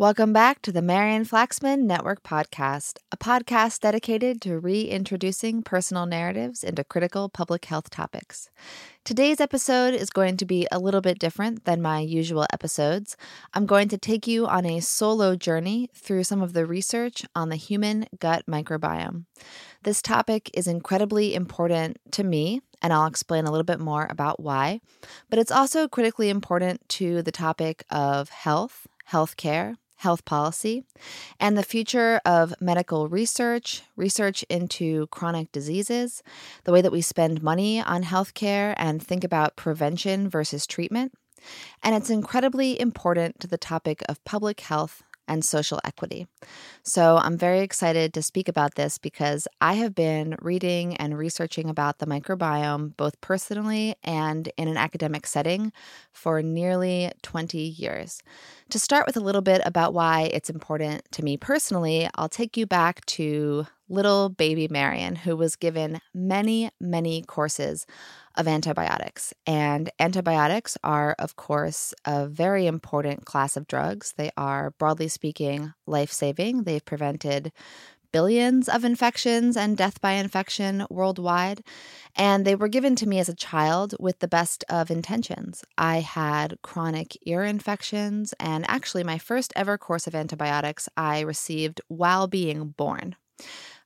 Welcome back to the Marian Flaxman Network Podcast, a podcast dedicated to reintroducing personal narratives into critical public health topics. Today's episode is going to be a little bit different than my usual episodes. I'm going to take you on a solo journey through some of the research on the human gut microbiome. This topic is incredibly important to me, and I'll explain a little bit more about why, but it's also critically important to the topic of health, healthcare, health policy, and the future of medical research, research into chronic diseases, the way that we spend money on healthcare and think about prevention versus treatment. And it's incredibly important to the topic of public health and social equity. So I'm very excited to speak about this because I have been reading and researching about the microbiome both personally and in an academic setting for nearly 20 years. To start with a little bit about why it's important to me personally, I'll take you back to little baby Marian, who was given many, many courses of antibiotics. And antibiotics are, of course, a very important class of drugs. They are, broadly speaking, life saving. They've prevented billions of infections and death by infection worldwide. And they were given to me as a child with the best of intentions. I had chronic ear infections, and actually, my first ever course of antibiotics I received while being born.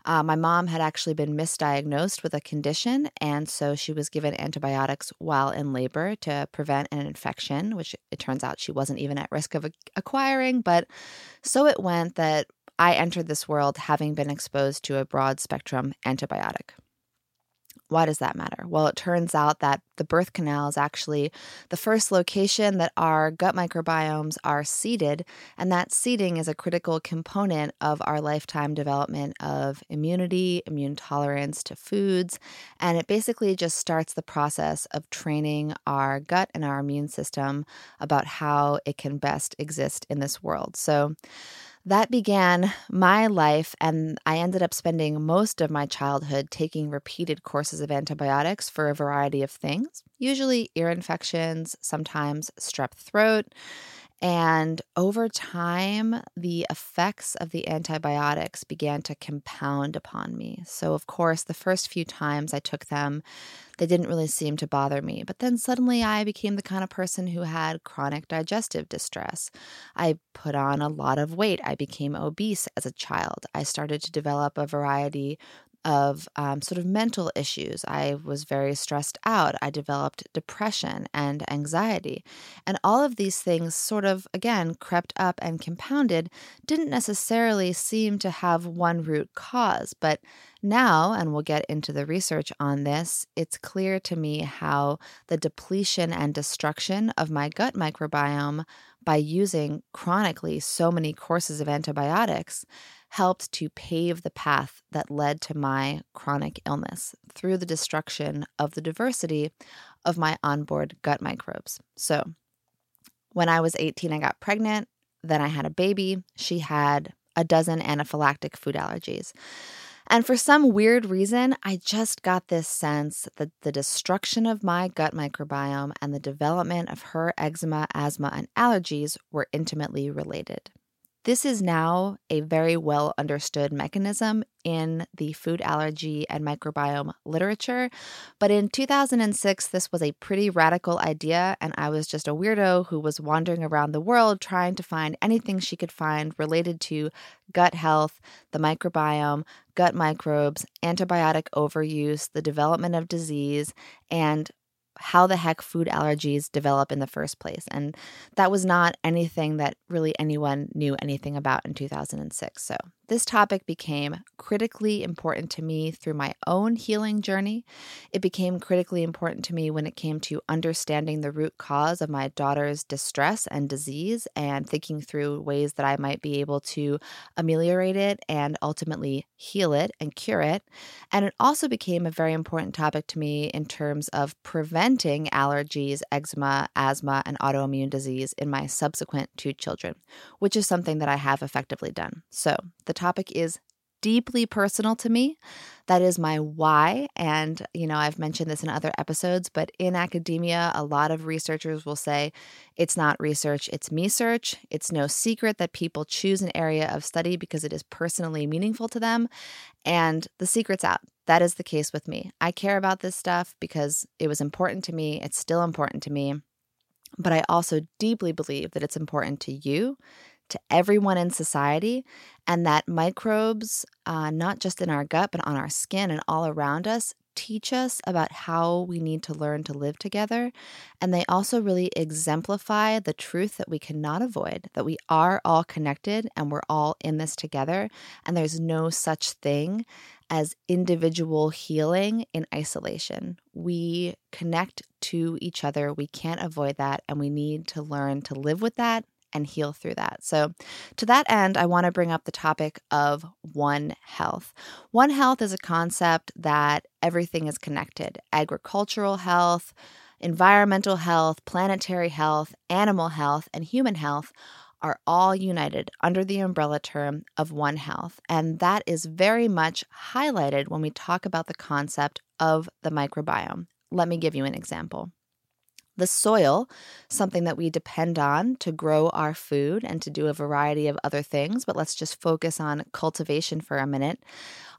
Uh, my mom had actually been misdiagnosed with a condition, and so she was given antibiotics while in labor to prevent an infection, which it turns out she wasn't even at risk of acquiring. But so it went that I entered this world having been exposed to a broad spectrum antibiotic. Why does that matter? Well, it turns out that the birth canal is actually the first location that our gut microbiomes are seeded, and that seeding is a critical component of our lifetime development of immunity, immune tolerance to foods, and it basically just starts the process of training our gut and our immune system about how it can best exist in this world. So, that began my life, and I ended up spending most of my childhood taking repeated courses of antibiotics for a variety of things, usually ear infections, sometimes strep throat. And over time, the effects of the antibiotics began to compound upon me. So, of course, the first few times I took them, they didn't really seem to bother me. But then suddenly I became the kind of person who had chronic digestive distress. I put on a lot of weight. I became obese as a child. I started to develop a variety of um, sort of mental issues. I was very stressed out. I developed depression and anxiety. And all of these things, sort of, again, crept up and compounded, didn't necessarily seem to have one root cause. But now, and we'll get into the research on this, it's clear to me how the depletion and destruction of my gut microbiome by using chronically so many courses of antibiotics helped to pave the path that led to my chronic illness through the destruction of the diversity of my onboard gut microbes. So, when I was 18, I got pregnant. Then I had a baby. She had a dozen anaphylactic food allergies. And for some weird reason, I just got this sense that the destruction of my gut microbiome and the development of her eczema, asthma, and allergies were intimately related. This is now a very well understood mechanism in the food allergy and microbiome literature. But in 2006, this was a pretty radical idea, and I was just a weirdo who was wandering around the world trying to find anything she could find related to gut health, the microbiome, gut microbes, antibiotic overuse, the development of disease, and how the heck food allergies develop in the first place. And that was not anything that really anyone knew anything about in 2006. So this topic became critically important to me through my own healing journey. It became critically important to me when it came to understanding the root cause of my daughter's distress and disease and thinking through ways that I might be able to ameliorate it and ultimately heal it and cure it. And it also became a very important topic to me in terms of preventing allergies, eczema, asthma, and autoimmune disease in my subsequent two children, which is something that I have effectively done. So, the topic is deeply personal to me. That is my why. And, you know, I've mentioned this in other episodes, but in academia, a lot of researchers will say it's not research, it's me search. It's no secret that people choose an area of study because it is personally meaningful to them. And the secret's out. That is the case with me. I care about this stuff because it was important to me. It's still important to me. But I also deeply believe that it's important to you to everyone in society, and that microbes, uh, not just in our gut, but on our skin and all around us, teach us about how we need to learn to live together. And they also really exemplify the truth that we cannot avoid that we are all connected and we're all in this together. And there's no such thing as individual healing in isolation. We connect to each other. We can't avoid that. And we need to learn to live with that and heal through that. So, to that end, I want to bring up the topic of One Health. One Health is a concept that everything is connected agricultural health, environmental health, planetary health, animal health, and human health are all united under the umbrella term of One Health. And that is very much highlighted when we talk about the concept of the microbiome. Let me give you an example. The soil, something that we depend on to grow our food and to do a variety of other things, but let's just focus on cultivation for a minute.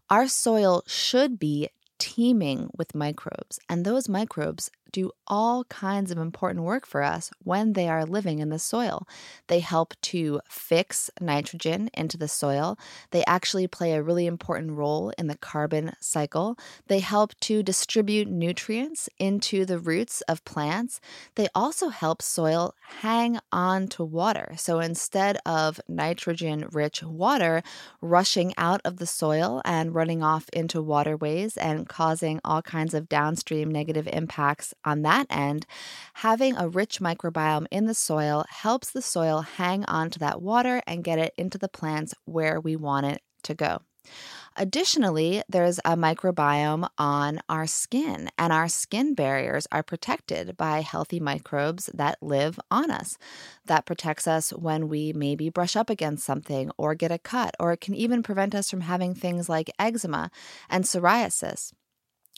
Our soil should be teeming with microbes, and those microbes do all kinds of important work for us when they are living in the soil. They help to fix nitrogen into the soil. They actually play a really important role in the carbon cycle. They help to distribute nutrients into the roots of plants. They also help soil hang on to water. So instead of nitrogen rich water rushing out of the soil and running off into waterways and causing all kinds of downstream negative impacts on that end, having a rich microbiome in the soil helps the soil hang on to that water and get it into the plants where we want it to go. Additionally, there's a microbiome on our skin, and our skin barriers are protected by healthy microbes that live on us. That protects us when we maybe brush up against something or get a cut, or it can even prevent us from having things like eczema and psoriasis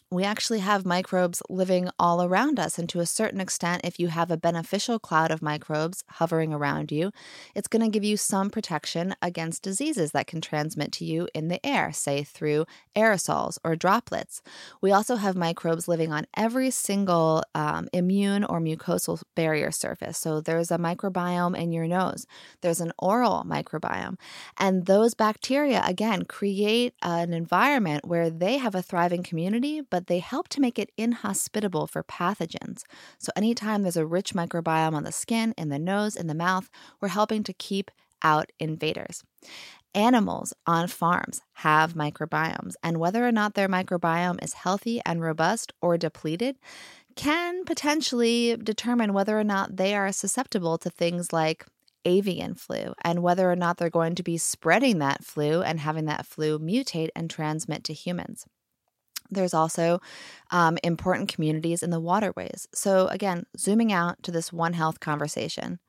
we actually have microbes living all around us. And to a certain extent, if you have a beneficial cloud of microbes hovering around you, it's going to give you some protection against diseases that can transmit to you in the air, say through aerosols or droplets. We also have microbes living on every single um, immune or mucosal barrier surface. So there's a microbiome in your nose, there's an oral microbiome. And those bacteria, again, create an environment where they have a thriving community, but but they help to make it inhospitable for pathogens. So, anytime there's a rich microbiome on the skin, in the nose, in the mouth, we're helping to keep out invaders. Animals on farms have microbiomes, and whether or not their microbiome is healthy and robust or depleted can potentially determine whether or not they are susceptible to things like avian flu and whether or not they're going to be spreading that flu and having that flu mutate and transmit to humans. There's also um, important communities in the waterways. So, again, zooming out to this One Health conversation,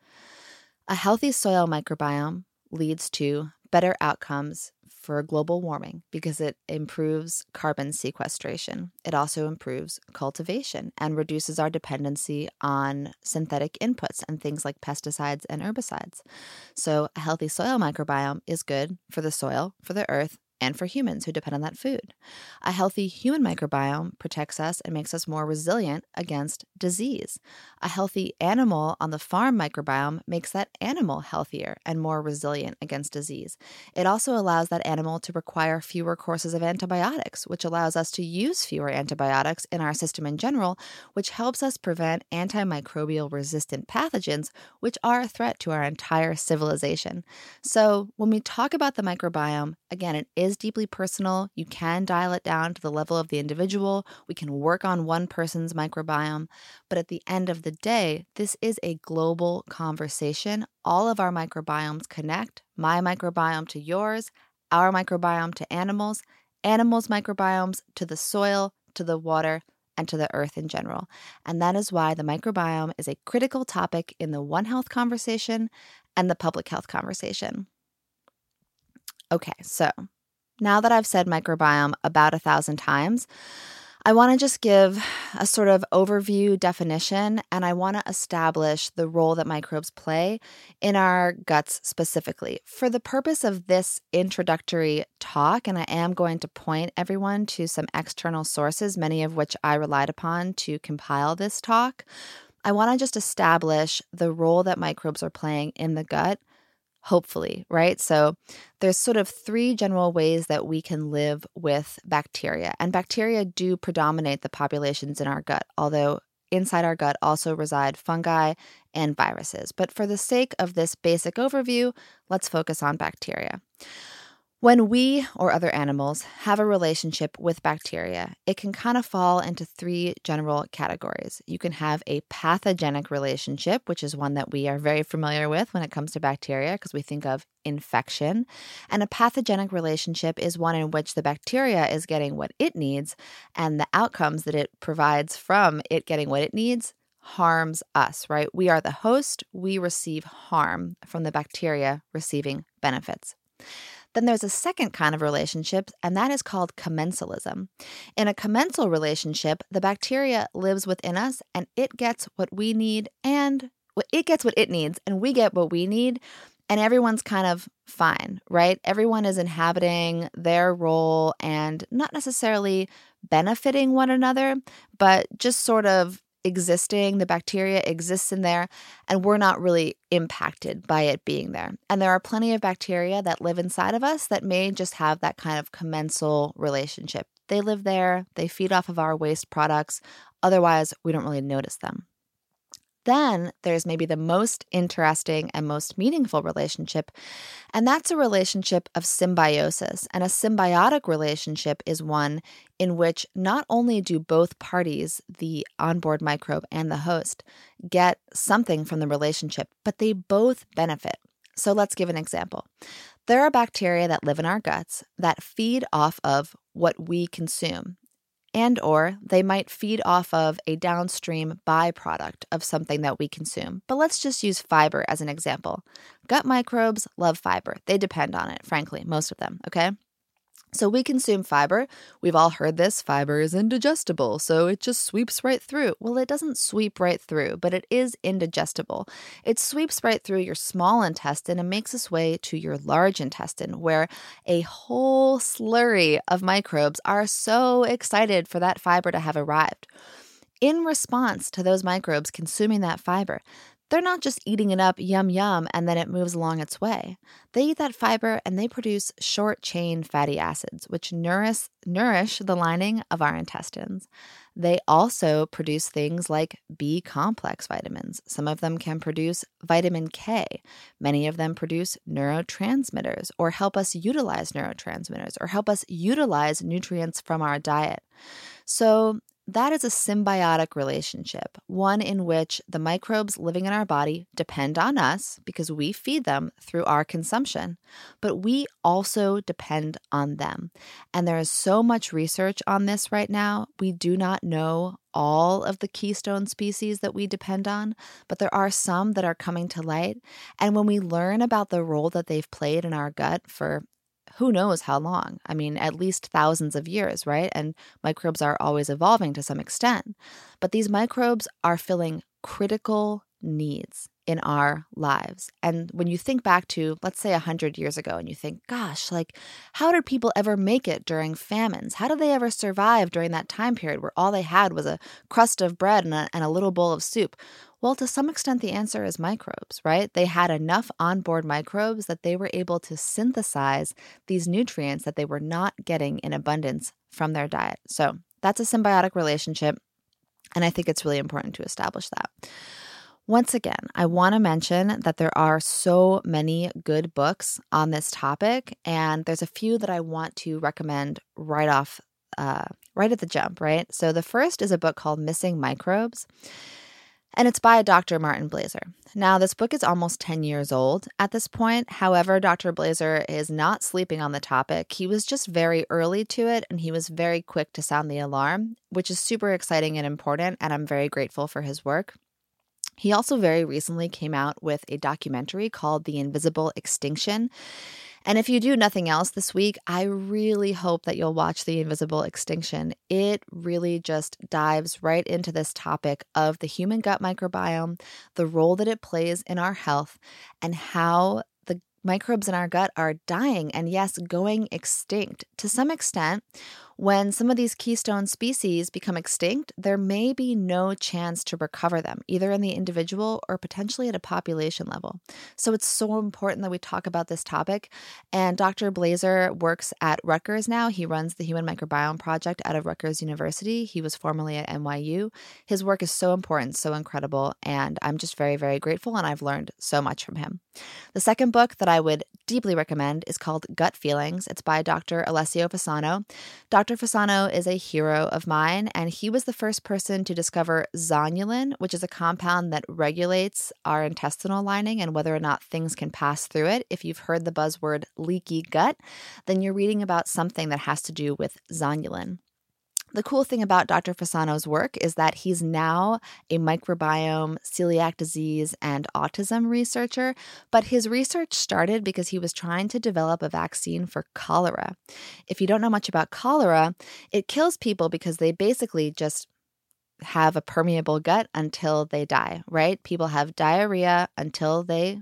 a healthy soil microbiome leads to better outcomes for global warming because it improves carbon sequestration. It also improves cultivation and reduces our dependency on synthetic inputs and things like pesticides and herbicides. So, a healthy soil microbiome is good for the soil, for the earth, and for humans who depend on that food. A healthy human microbiome protects us and makes us more resilient against disease. A healthy animal on the farm microbiome makes that animal healthier and more resilient against disease. It also allows that animal to require fewer courses of antibiotics, which allows us to use fewer antibiotics in our system in general, which helps us prevent antimicrobial resistant pathogens, which are a threat to our entire civilization. So, when we talk about the microbiome, again, it is is deeply personal. You can dial it down to the level of the individual. We can work on one person's microbiome. But at the end of the day, this is a global conversation. All of our microbiomes connect my microbiome to yours, our microbiome to animals, animals' microbiomes to the soil, to the water, and to the earth in general. And that is why the microbiome is a critical topic in the One Health conversation and the public health conversation. Okay, so now that I've said microbiome about a thousand times, I want to just give a sort of overview definition and I want to establish the role that microbes play in our guts specifically. For the purpose of this introductory talk, and I am going to point everyone to some external sources, many of which I relied upon to compile this talk. I want to just establish the role that microbes are playing in the gut hopefully, right? So there's sort of three general ways that we can live with bacteria. And bacteria do predominate the populations in our gut, although inside our gut also reside fungi and viruses. But for the sake of this basic overview, let's focus on bacteria. When we or other animals have a relationship with bacteria, it can kind of fall into three general categories. You can have a pathogenic relationship, which is one that we are very familiar with when it comes to bacteria because we think of infection. And a pathogenic relationship is one in which the bacteria is getting what it needs, and the outcomes that it provides from it getting what it needs harms us, right? We are the host, we receive harm from the bacteria receiving benefits. Then there's a second kind of relationship, and that is called commensalism. In a commensal relationship, the bacteria lives within us and it gets what we need and it gets what it needs and we get what we need and everyone's kind of fine, right? Everyone is inhabiting their role and not necessarily benefiting one another, but just sort of existing, the bacteria exists in there, and we're not really impacted by it being there. And there are plenty of bacteria that live inside of us that may just have that kind of commensal relationship. They live there, they feed off of our waste products. Otherwise, we don't really notice them. Then there's maybe the most interesting and most meaningful relationship, and that's a relationship of symbiosis. And a symbiotic relationship is one in which not only do both parties, the onboard microbe and the host, get something from the relationship, but they both benefit. So let's give an example. There are bacteria that live in our guts that feed off of what we consume and or they might feed off of a downstream byproduct of something that we consume. But let's just use fiber as an example. Gut microbes love fiber. They depend on it, frankly, most of them, okay? So we consume fiber. We've all heard this fiber is indigestible, so it just sweeps right through. Well, it doesn't sweep right through, but it is indigestible. It sweeps right through your small intestine and makes its way to your large intestine, where a whole slurry of microbes are so excited for that fiber to have arrived. In response to those microbes consuming that fiber, they're not just eating it up, yum yum, and then it moves along its way. They eat that fiber and they produce short chain fatty acids, which nourish, nourish the lining of our intestines. They also produce things like B complex vitamins. Some of them can produce vitamin K. Many of them produce neurotransmitters or help us utilize neurotransmitters or help us utilize nutrients from our diet. So, that is a symbiotic relationship, one in which the microbes living in our body depend on us because we feed them through our consumption, but we also depend on them. And there is so much research on this right now. We do not know all of the keystone species that we depend on, but there are some that are coming to light. And when we learn about the role that they've played in our gut for who knows how long? I mean, at least thousands of years, right? And microbes are always evolving to some extent. But these microbes are filling critical needs in our lives. And when you think back to, let's say, 100 years ago, and you think, gosh, like, how did people ever make it during famines? How did they ever survive during that time period where all they had was a crust of bread and a, and a little bowl of soup? Well, to some extent, the answer is microbes, right? They had enough onboard microbes that they were able to synthesize these nutrients that they were not getting in abundance from their diet. So that's a symbiotic relationship. And I think it's really important to establish that. Once again, I want to mention that there are so many good books on this topic, and there's a few that I want to recommend right off, uh, right at the jump, right? So the first is a book called Missing Microbes and it's by Dr. Martin Blaser. Now, this book is almost 10 years old at this point. However, Dr. Blaser is not sleeping on the topic. He was just very early to it and he was very quick to sound the alarm, which is super exciting and important, and I'm very grateful for his work. He also very recently came out with a documentary called The Invisible Extinction. And if you do nothing else this week, I really hope that you'll watch The Invisible Extinction. It really just dives right into this topic of the human gut microbiome, the role that it plays in our health, and how the microbes in our gut are dying and, yes, going extinct. To some extent, when some of these keystone species become extinct, there may be no chance to recover them, either in the individual or potentially at a population level. So it's so important that we talk about this topic. And Dr. Blaser works at Rutgers now. He runs the Human Microbiome Project out of Rutgers University. He was formerly at NYU. His work is so important, so incredible. And I'm just very, very grateful. And I've learned so much from him. The second book that I would deeply recommend is called Gut Feelings. It's by Dr. Alessio Fasano. Dr. Fasano is a hero of mine, and he was the first person to discover zonulin, which is a compound that regulates our intestinal lining and whether or not things can pass through it. If you've heard the buzzword leaky gut, then you're reading about something that has to do with zonulin. The cool thing about Dr. Fasano's work is that he's now a microbiome, celiac disease, and autism researcher, but his research started because he was trying to develop a vaccine for cholera. If you don't know much about cholera, it kills people because they basically just have a permeable gut until they die, right? People have diarrhea until they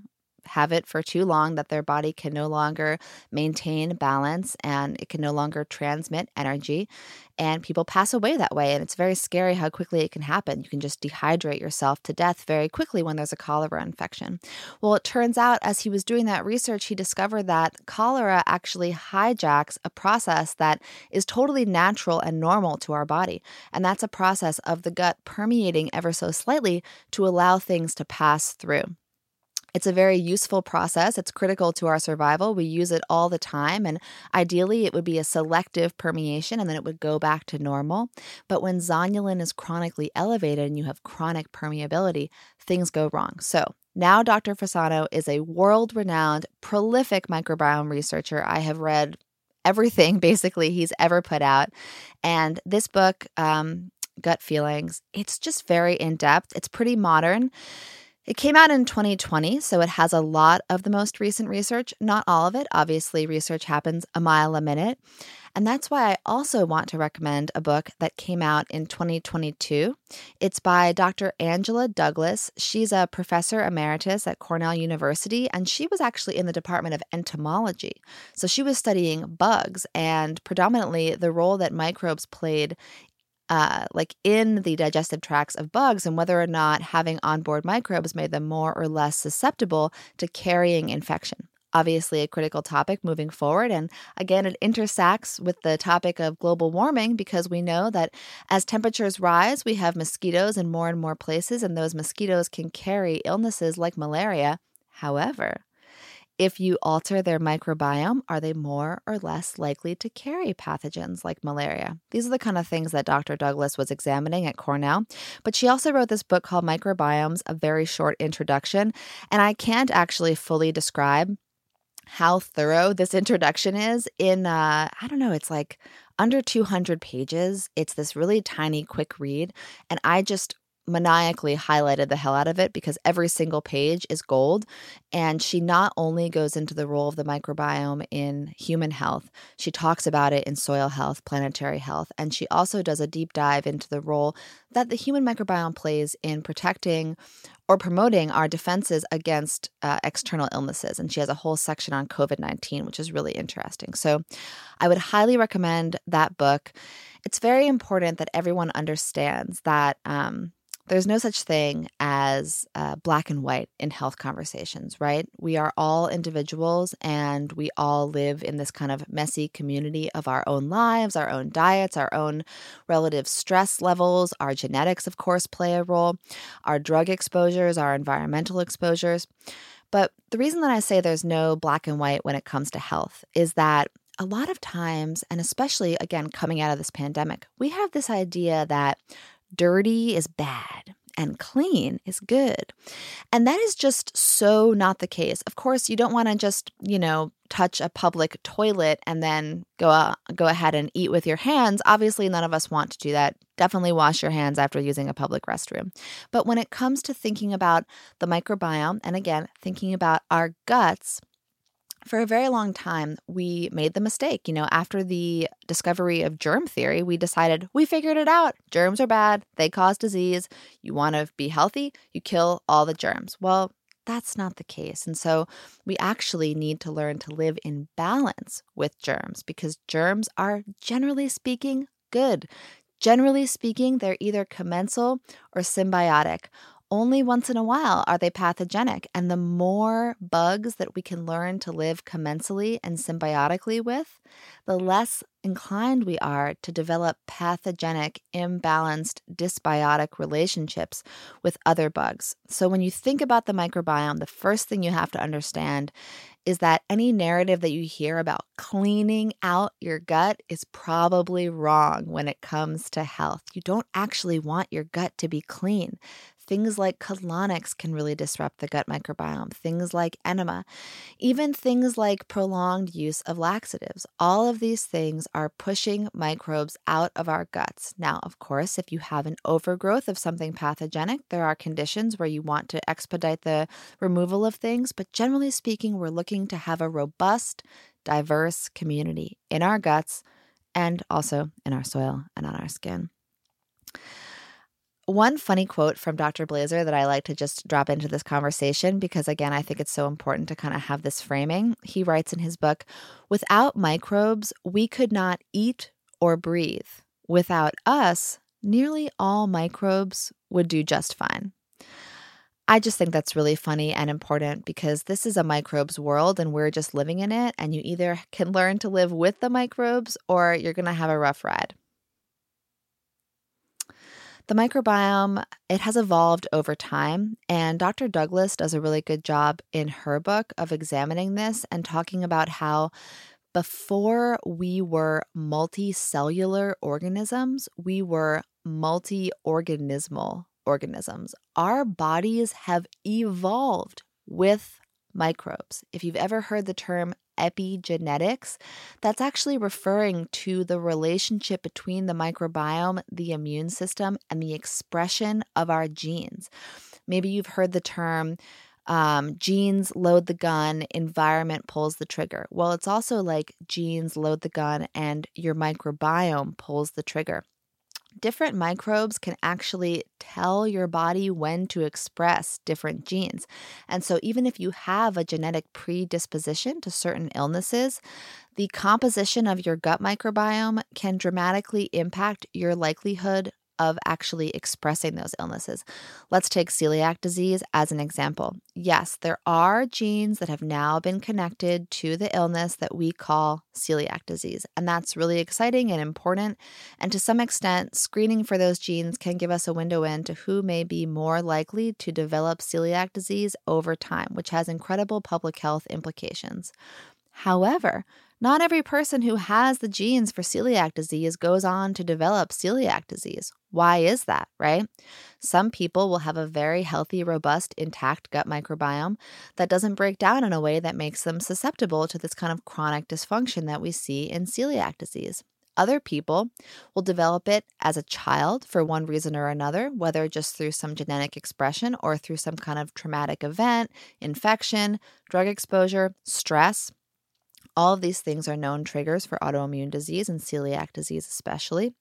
have it for too long that their body can no longer maintain balance and it can no longer transmit energy. And people pass away that way. And it's very scary how quickly it can happen. You can just dehydrate yourself to death very quickly when there's a cholera infection. Well, it turns out as he was doing that research, he discovered that cholera actually hijacks a process that is totally natural and normal to our body. And that's a process of the gut permeating ever so slightly to allow things to pass through. It's a very useful process. It's critical to our survival. We use it all the time. And ideally, it would be a selective permeation and then it would go back to normal. But when zonulin is chronically elevated and you have chronic permeability, things go wrong. So, now, Dr. Fasano is a world renowned, prolific microbiome researcher. I have read everything basically he's ever put out. And this book, um, Gut Feelings, it's just very in depth. It's pretty modern. It came out in 2020, so it has a lot of the most recent research, not all of it. Obviously, research happens a mile a minute. And that's why I also want to recommend a book that came out in 2022. It's by Dr. Angela Douglas. She's a professor emeritus at Cornell University, and she was actually in the Department of Entomology. So she was studying bugs and predominantly the role that microbes played uh, like in the digestive tracts of bugs and whether or not having onboard microbes made them more or less susceptible to carrying infection. Obviously, a critical topic moving forward. And again, it intersects with the topic of global warming because we know that as temperatures rise, we have mosquitoes in more and more places, and those mosquitoes can carry illnesses like malaria. However, if you alter their microbiome, are they more or less likely to carry pathogens like malaria? These are the kind of things that Dr. Douglas was examining at Cornell. But she also wrote this book called Microbiomes, a very short introduction. And I can't actually fully describe how thorough this introduction is in, uh, I don't know, it's like under 200 pages. It's this really tiny, quick read. And I just maniacally highlighted the hell out of it because every single page is gold. And she not only goes into the role of the microbiome in human health, she talks about it in soil health, planetary health, and she also does a deep dive into the role that the human microbiome plays in protecting or promoting our defenses against uh, external illnesses. And she has a whole section on COVID 19, which is really interesting. So I would highly recommend that book. It's very important that everyone understands that. Um, there's no such thing as uh, black and white in health conversations, right? We are all individuals and we all live in this kind of messy community of our own lives, our own diets, our own relative stress levels. Our genetics, of course, play a role, our drug exposures, our environmental exposures. But the reason that I say there's no black and white when it comes to health is that a lot of times, and especially again coming out of this pandemic, we have this idea that dirty is bad and clean is good. And that is just so not the case. Of course, you don't want to just, you know, touch a public toilet and then go out, go ahead and eat with your hands. Obviously, none of us want to do that. Definitely wash your hands after using a public restroom. But when it comes to thinking about the microbiome and again, thinking about our guts, for a very long time, we made the mistake. You know, after the discovery of germ theory, we decided we figured it out. Germs are bad, they cause disease. You want to be healthy, you kill all the germs. Well, that's not the case. And so we actually need to learn to live in balance with germs because germs are, generally speaking, good. Generally speaking, they're either commensal or symbiotic only once in a while are they pathogenic. And the more bugs that we can learn to live commensally and symbiotically with, the mm-hmm. less inclined we are to develop pathogenic, imbalanced, dysbiotic relationships with other bugs. So when you think about the microbiome, the first thing you have to understand is that any narrative that you hear about cleaning out your gut is probably wrong when it comes to health. You don't actually want your gut to be clean. Things like colonics can really disrupt the gut microbiome, things like enema, even things like prolonged use of laxatives. All of these things are pushing microbes out of our guts. Now, of course, if you have an overgrowth of something pathogenic, there are conditions where you want to expedite the removal of things, but generally speaking, we're looking to have a robust, diverse community in our guts and also in our soil and on our skin. One funny quote from Dr. Blaser that I like to just drop into this conversation because, again, I think it's so important to kind of have this framing. He writes in his book Without microbes, we could not eat or breathe. Without us, nearly all microbes would do just fine. I just think that's really funny and important because this is a microbes world and we're just living in it. And you either can learn to live with the microbes or you're going to have a rough ride. The microbiome, it has evolved over time, and Dr. Douglas does a really good job in her book of examining this and talking about how before we were multicellular organisms, we were multi-organismal organisms. Our bodies have evolved with microbes. If you've ever heard the term epigenetics, that's actually referring to the relationship between the microbiome, the immune system, and the expression of our genes. Maybe you've heard the term um, genes load the gun, environment pulls the trigger. Well, it's also like genes load the gun and your microbiome pulls the trigger different microbes can actually tell your body when to express different genes. And so, even if you have a genetic predisposition to certain illnesses, the composition of your gut microbiome can dramatically impact your likelihood of actually expressing those illnesses. Let's take celiac disease as an example. Yes, there are genes that have now been connected to the illness that we call celiac disease, and that's really exciting and important. And to some extent, screening for those genes can give us a window into who may be more likely to develop celiac disease over time, which has incredible public health implications. However, not every person who has the genes for celiac disease goes on to develop celiac disease. Why is that, right? Some people will have a very healthy, robust, intact gut microbiome that doesn't break down in a way that makes them susceptible to this kind of chronic dysfunction that we see in celiac disease. Other people will develop it as a child for one reason or another, whether just through some genetic expression or through some kind of traumatic event, infection, drug exposure, stress. All of these things are known triggers for autoimmune disease and celiac disease, especially.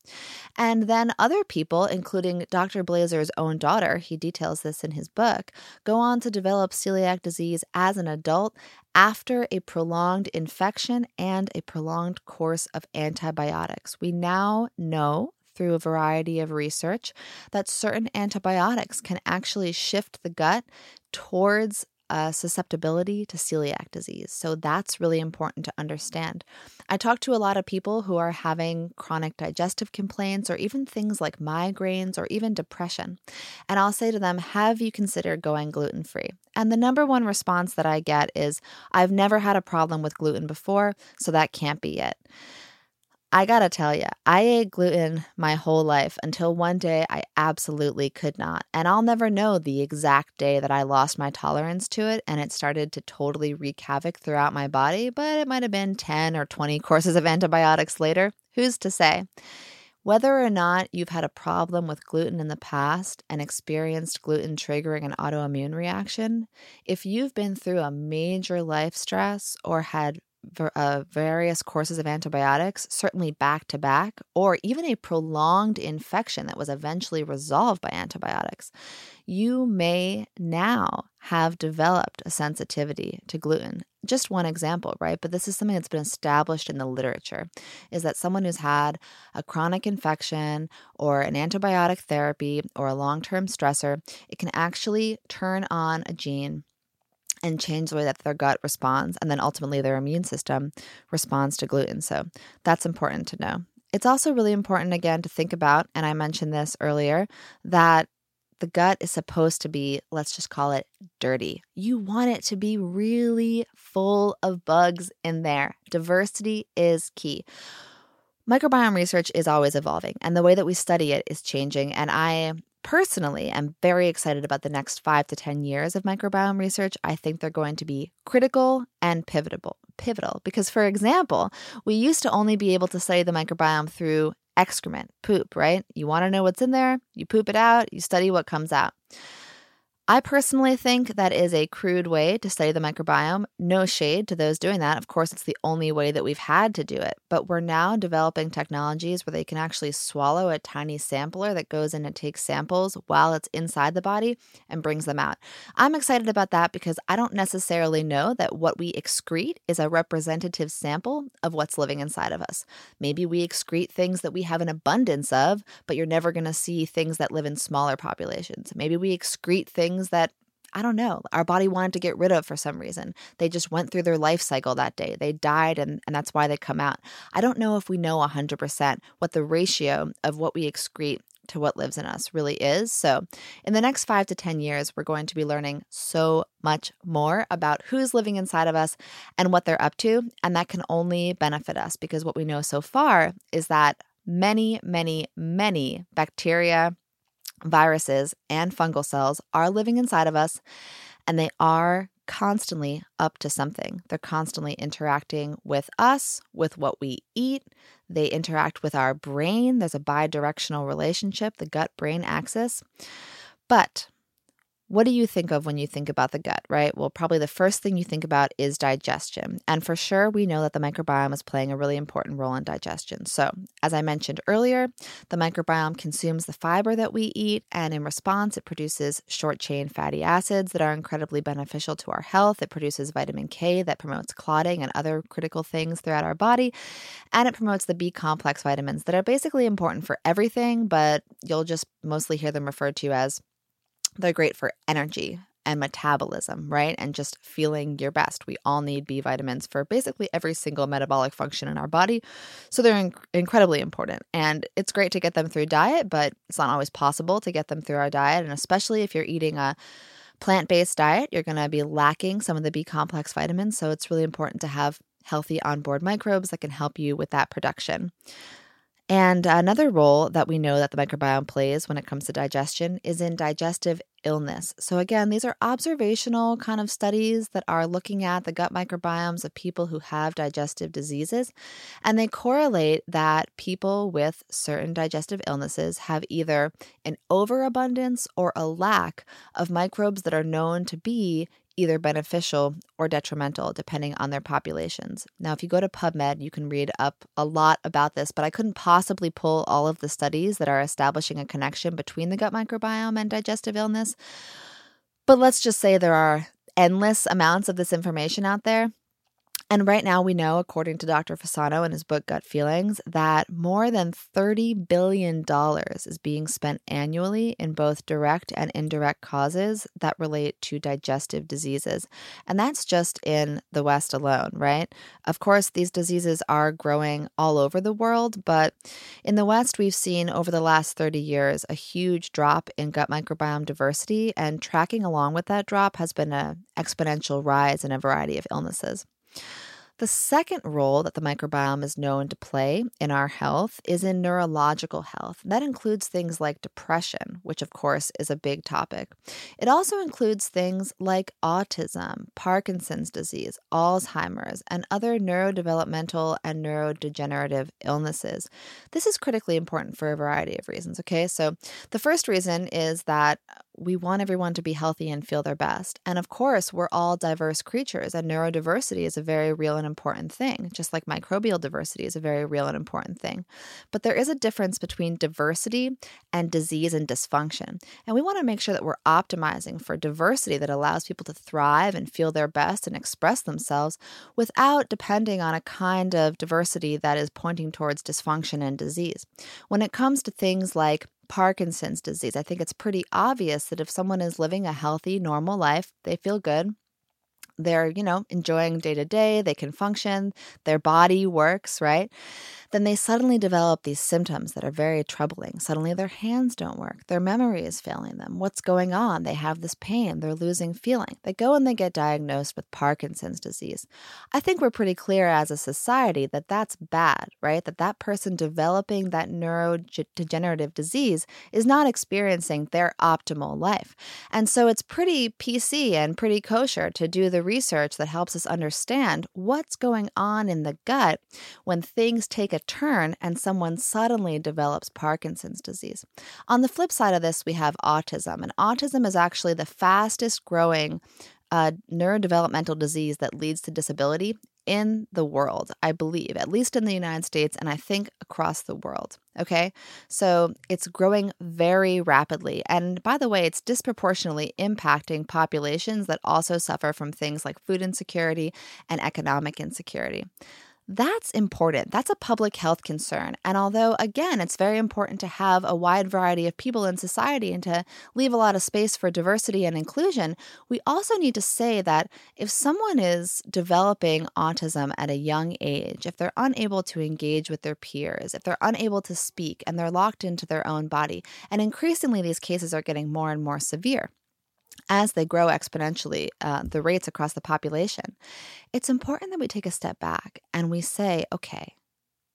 And then other people, including Dr. Blaser's own daughter, he details this in his book, go on to develop celiac disease as an adult after a prolonged infection and a prolonged course of antibiotics. We now know through a variety of research that certain antibiotics can actually shift the gut towards a susceptibility to celiac disease. So that's really important to understand. I talk to a lot of people who are having chronic digestive complaints or even things like migraines or even depression. And I'll say to them, Have you considered going gluten free? And the number one response that I get is, I've never had a problem with gluten before, so that can't be it. I gotta tell you, I ate gluten my whole life until one day I absolutely could not. And I'll never know the exact day that I lost my tolerance to it and it started to totally wreak havoc throughout my body, but it might have been 10 or 20 courses of antibiotics later. Who's to say? Whether or not you've had a problem with gluten in the past and experienced gluten triggering an autoimmune reaction, if you've been through a major life stress or had uh, various courses of antibiotics, certainly back to back, or even a prolonged infection that was eventually resolved by antibiotics, you may now have developed a sensitivity to gluten. Just one example, right? But this is something that's been established in the literature is that someone who's had a chronic infection or an antibiotic therapy or a long term stressor, it can actually turn on a gene and change the way that their gut responds and then ultimately their immune system responds to gluten. So that's important to know. It's also really important, again, to think about, and I mentioned this earlier, that the gut is supposed to be, let's just call it dirty. You want it to be really full of bugs in there. Diversity is key. Microbiome research is always evolving, and the way that we study it is changing. And I personally I'm very excited about the next five to 10 years of microbiome research. I think they're going to be critical and pivotal. Pivotal, because for example, we used to only be able to study the microbiome through excrement, poop, right? You want to know what's in there, you poop it out, you study what comes out. I personally think that is a crude way to study the microbiome. No shade to those doing that. Of course, it's the only way that we've had to do it. But we're now developing technologies where they can actually swallow a tiny sampler that goes in and takes samples while it's inside the body and brings them out. I'm excited about that because I don't necessarily know that what we excrete is a representative sample of what's living inside of us. Maybe we excrete things that we have an abundance of, but you're never going to see things that live in smaller populations. Maybe we excrete things things that I don't know, our body wanted to get rid of for some reason. They just went through their life cycle that day. They died, and, and that's why they come out. I don't know if we know 100% what the ratio of what we excrete to what lives in us really is. So, in the next five to 10 years, we're going to be learning so much more about who's living inside of us and what they're up to. And that can only benefit us because what we know so far is that many, many, many bacteria, viruses, and fungal cells are living inside of us, and they are constantly up to something. They're constantly interacting with us, with what we eat. They interact with our brain. There's a bi directional relationship, the gut brain axis. But what do you think of when you think about the gut, right? Well, probably the first thing you think about is digestion. And for sure, we know that the microbiome is playing a really important role in digestion. So, as I mentioned earlier, the microbiome consumes the fiber that we eat, and in response, it produces short chain fatty acids that are incredibly beneficial to our health. It produces vitamin K that promotes clotting and other critical things throughout our body. And it promotes the B complex vitamins that are basically important for everything, but you'll just mostly hear them referred to as they're great for energy and metabolism, right? And just feeling your best. We all need B vitamins for basically every single metabolic function in our body. So they're in- incredibly important. And it's great to get them through diet, but it's not always possible to get them through our diet. And especially if you're eating a plant based diet, you're going to be lacking some of the B complex vitamins. So it's really important to have healthy onboard microbes that can help you with that production. And another role that we know that the microbiome plays when it comes to digestion is in digestive illness. So, again, these are observational kind of studies that are looking at the gut microbiomes of people who have digestive diseases. And they correlate that people with certain digestive illnesses have either an overabundance or a lack of microbes that are known to be either beneficial or detrimental depending on their populations. Now, if you go to PubMed, you can read up a lot about this, but I couldn't possibly pull all of the studies that are establishing a connection between the gut microbiome and digestive illness. But let's just say there are endless amounts of this information out there. And right now, we know, according to Dr. Fasano in his book Gut Feelings, that more than $30 billion is being spent annually in both direct and indirect causes that relate to digestive diseases. And that's just in the West alone, right? Of course, these diseases are growing all over the world, but in the West, we've seen over the last 30 years a huge drop in gut microbiome diversity, and tracking along with that drop has been an exponential rise in a variety of illnesses. The second role that the microbiome is known to play in our health is in neurological health. That includes things like depression, which of course is a big topic. It also includes things like autism, Parkinson's disease, Alzheimer's, and other neurodevelopmental and neurodegenerative illnesses. This is critically important for a variety of reasons, okay? So, the first reason is that we want everyone to be healthy and feel their best. And of course, we're all diverse creatures, and neurodiversity is a very real and important thing, just like microbial diversity is a very real and important thing. But there is a difference between diversity and disease and dysfunction. And we want to make sure that we're optimizing for diversity that allows people to thrive and feel their best and express themselves without depending on a kind of diversity that is pointing towards dysfunction and disease. When it comes to things like Parkinson's disease. I think it's pretty obvious that if someone is living a healthy, normal life, they feel good, they're, you know, enjoying day to day, they can function, their body works, right? Then they suddenly develop these symptoms that are very troubling. Suddenly their hands don't work, their memory is failing them. What's going on? They have this pain, they're losing feeling. They go and they get diagnosed with Parkinson's disease. I think we're pretty clear as a society that that's bad, right? That that person developing that neurodegenerative disease is not experiencing their optimal life. And so it's pretty PC and pretty kosher to do the research that helps us understand what's going on in the gut when things take a turn and someone suddenly develops Parkinson's disease. On the flip side of this, we have autism, and autism is actually the fastest growing uh, neurodevelopmental disease that leads to disability in the world, I believe, at least in the United States, and I think across the world. Okay. So it's growing very rapidly. And by the way, it's disproportionately impacting populations that also suffer from things like food insecurity and economic insecurity. That's important. That's a public health concern. And although, again, it's very important to have a wide variety of people in society and to leave a lot of space for diversity and inclusion, we also need to say that if someone is developing autism at a young age, if they're unable to engage with their peers, if they're unable to speak and they're locked into their own body, and increasingly these cases are getting more and more severe as they grow exponentially, uh, the rates across the population, it's important that we take a step back and we say, okay,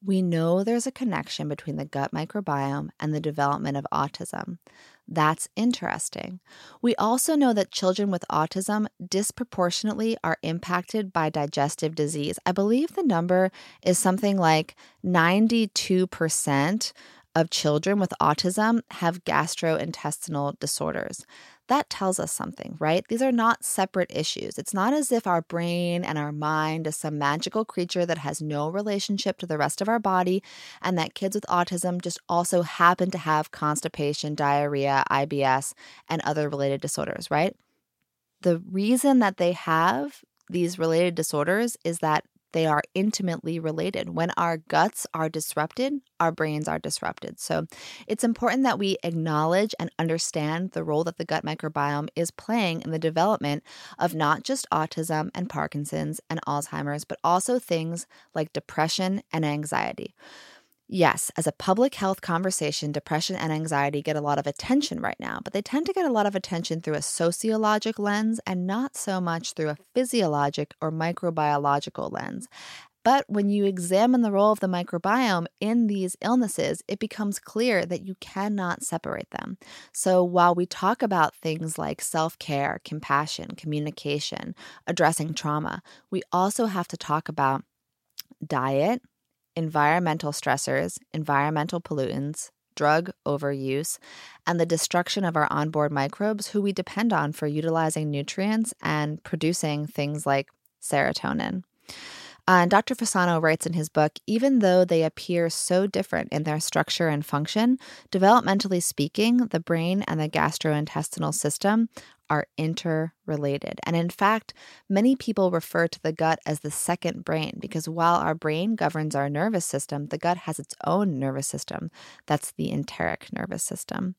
we know there's a connection between the gut microbiome and the development of autism. That's interesting. We also know that children with autism disproportionately are impacted by digestive disease. I believe the number is something like 92% of children with autism have gastrointestinal disorders that tells us something, right? These are not separate issues. It's not as if our brain and our mind is some magical creature that has no relationship to the rest of our body, and that kids with autism just also happen to have constipation, diarrhea, IBS, and other related disorders, right? The reason that they have these related disorders is that they are intimately related. When our guts are disrupted, our brains are disrupted. So it's important that we acknowledge and understand the role that the gut microbiome is playing in the development of not just autism and Parkinson's and Alzheimer's, but also things like depression and anxiety. Yes, as a public health conversation, depression and anxiety get a lot of attention right now, but they tend to get a lot of attention through a sociologic lens and not so much through a physiologic or microbiological lens. But when you examine the role of the microbiome in these illnesses, it becomes clear that you cannot separate them. So while we talk about things like self care, compassion, communication, addressing trauma, we also have to talk about diet, environmental stressors, environmental pollutants, drug overuse, and the destruction of our onboard microbes who we depend on for utilizing nutrients and producing things like serotonin. Uh, and Dr. Fasano writes in his book even though they appear so different in their structure and function, developmentally speaking, the brain and the gastrointestinal system are interrelated. And in fact, many people refer to the gut as the second brain because while our brain governs our nervous system, the gut has its own nervous system. That's the enteric nervous system.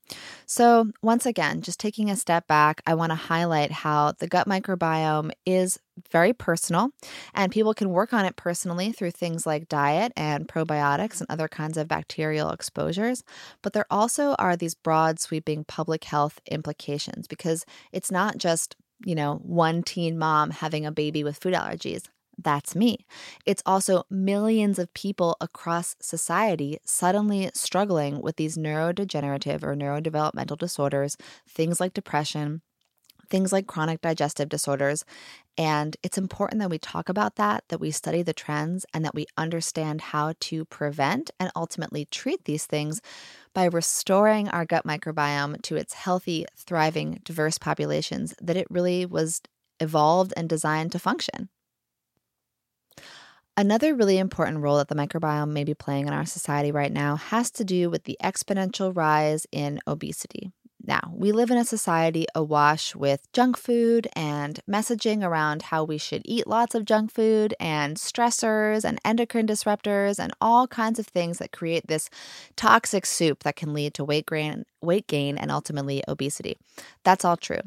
So, once again, just taking a step back, I want to highlight how the gut microbiome is very personal, and people can work on it personally through things like diet and probiotics and other kinds of bacterial exposures. But there also are these broad, sweeping public health implications because it's not just, you know, one teen mom having a baby with food allergies. That's me. It's also millions of people across society suddenly struggling with these neurodegenerative or neurodevelopmental disorders, things like depression, things like chronic digestive disorders. And it's important that we talk about that, that we study the trends, and that we understand how to prevent and ultimately treat these things by restoring our gut microbiome to its healthy, thriving, diverse populations that it really was evolved and designed to function. Another really important role that the microbiome may be playing in our society right now has to do with the exponential rise in obesity. Now, we live in a society awash with junk food and messaging around how we should eat lots of junk food and stressors and endocrine disruptors and all kinds of things that create this toxic soup that can lead to weight gain, weight gain and ultimately obesity. That's all true.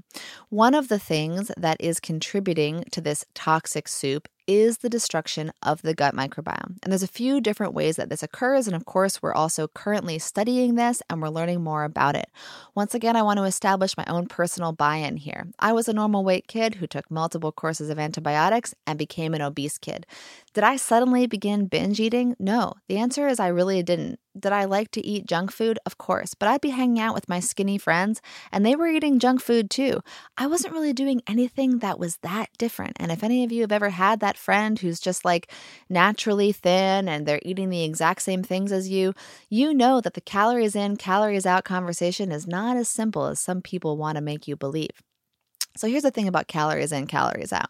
One of the things that is contributing to this toxic soup is the destruction of the gut microbiome. And there's a few different ways that this occurs. And of course, we're also currently studying this and we're learning more about it. Once again, I want to establish my own personal buy in here. I was a normal weight kid who took multiple courses of antibiotics and became an obese kid. Did I suddenly begin binge eating? No. The answer is I really didn't. Did I like to eat junk food? Of course, but I'd be hanging out with my skinny friends and they were eating junk food too. I wasn't really doing anything that was that different. And if any of you have ever had that friend who's just like naturally thin and they're eating the exact same things as you, you know that the calories in, calories out conversation is not as simple as some people want to make you believe. So here's the thing about calories in, calories out.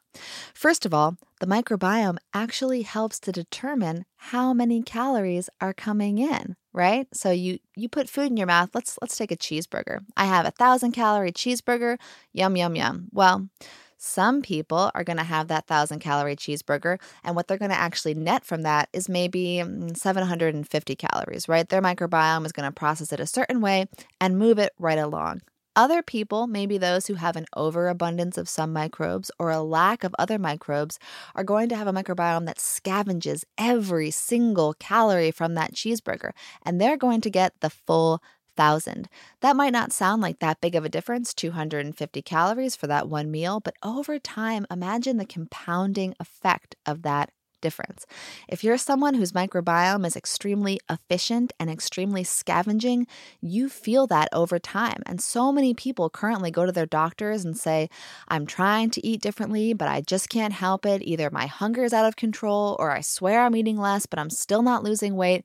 First of all, the microbiome actually helps to determine how many calories are coming in, right? So you you put food in your mouth. Let's let's take a cheeseburger. I have a thousand calorie cheeseburger. Yum yum yum. Well, some people are going to have that thousand calorie cheeseburger, and what they're going to actually net from that is maybe mm, 750 calories, right? Their microbiome is going to process it a certain way and move it right along. Other people, maybe those who have an overabundance of some microbes or a lack of other microbes, are going to have a microbiome that scavenges every single calorie from that cheeseburger, and they're going to get the full thousand. That might not sound like that big of a difference, 250 calories for that one meal, but over time, imagine the compounding effect of that difference. If you're someone whose microbiome is extremely efficient and extremely scavenging, you feel that over time. And so many people currently go to their doctors and say, I'm trying to eat differently, but I just can't help it. Either my hunger is out of control or I swear I'm eating less, but I'm still not losing weight.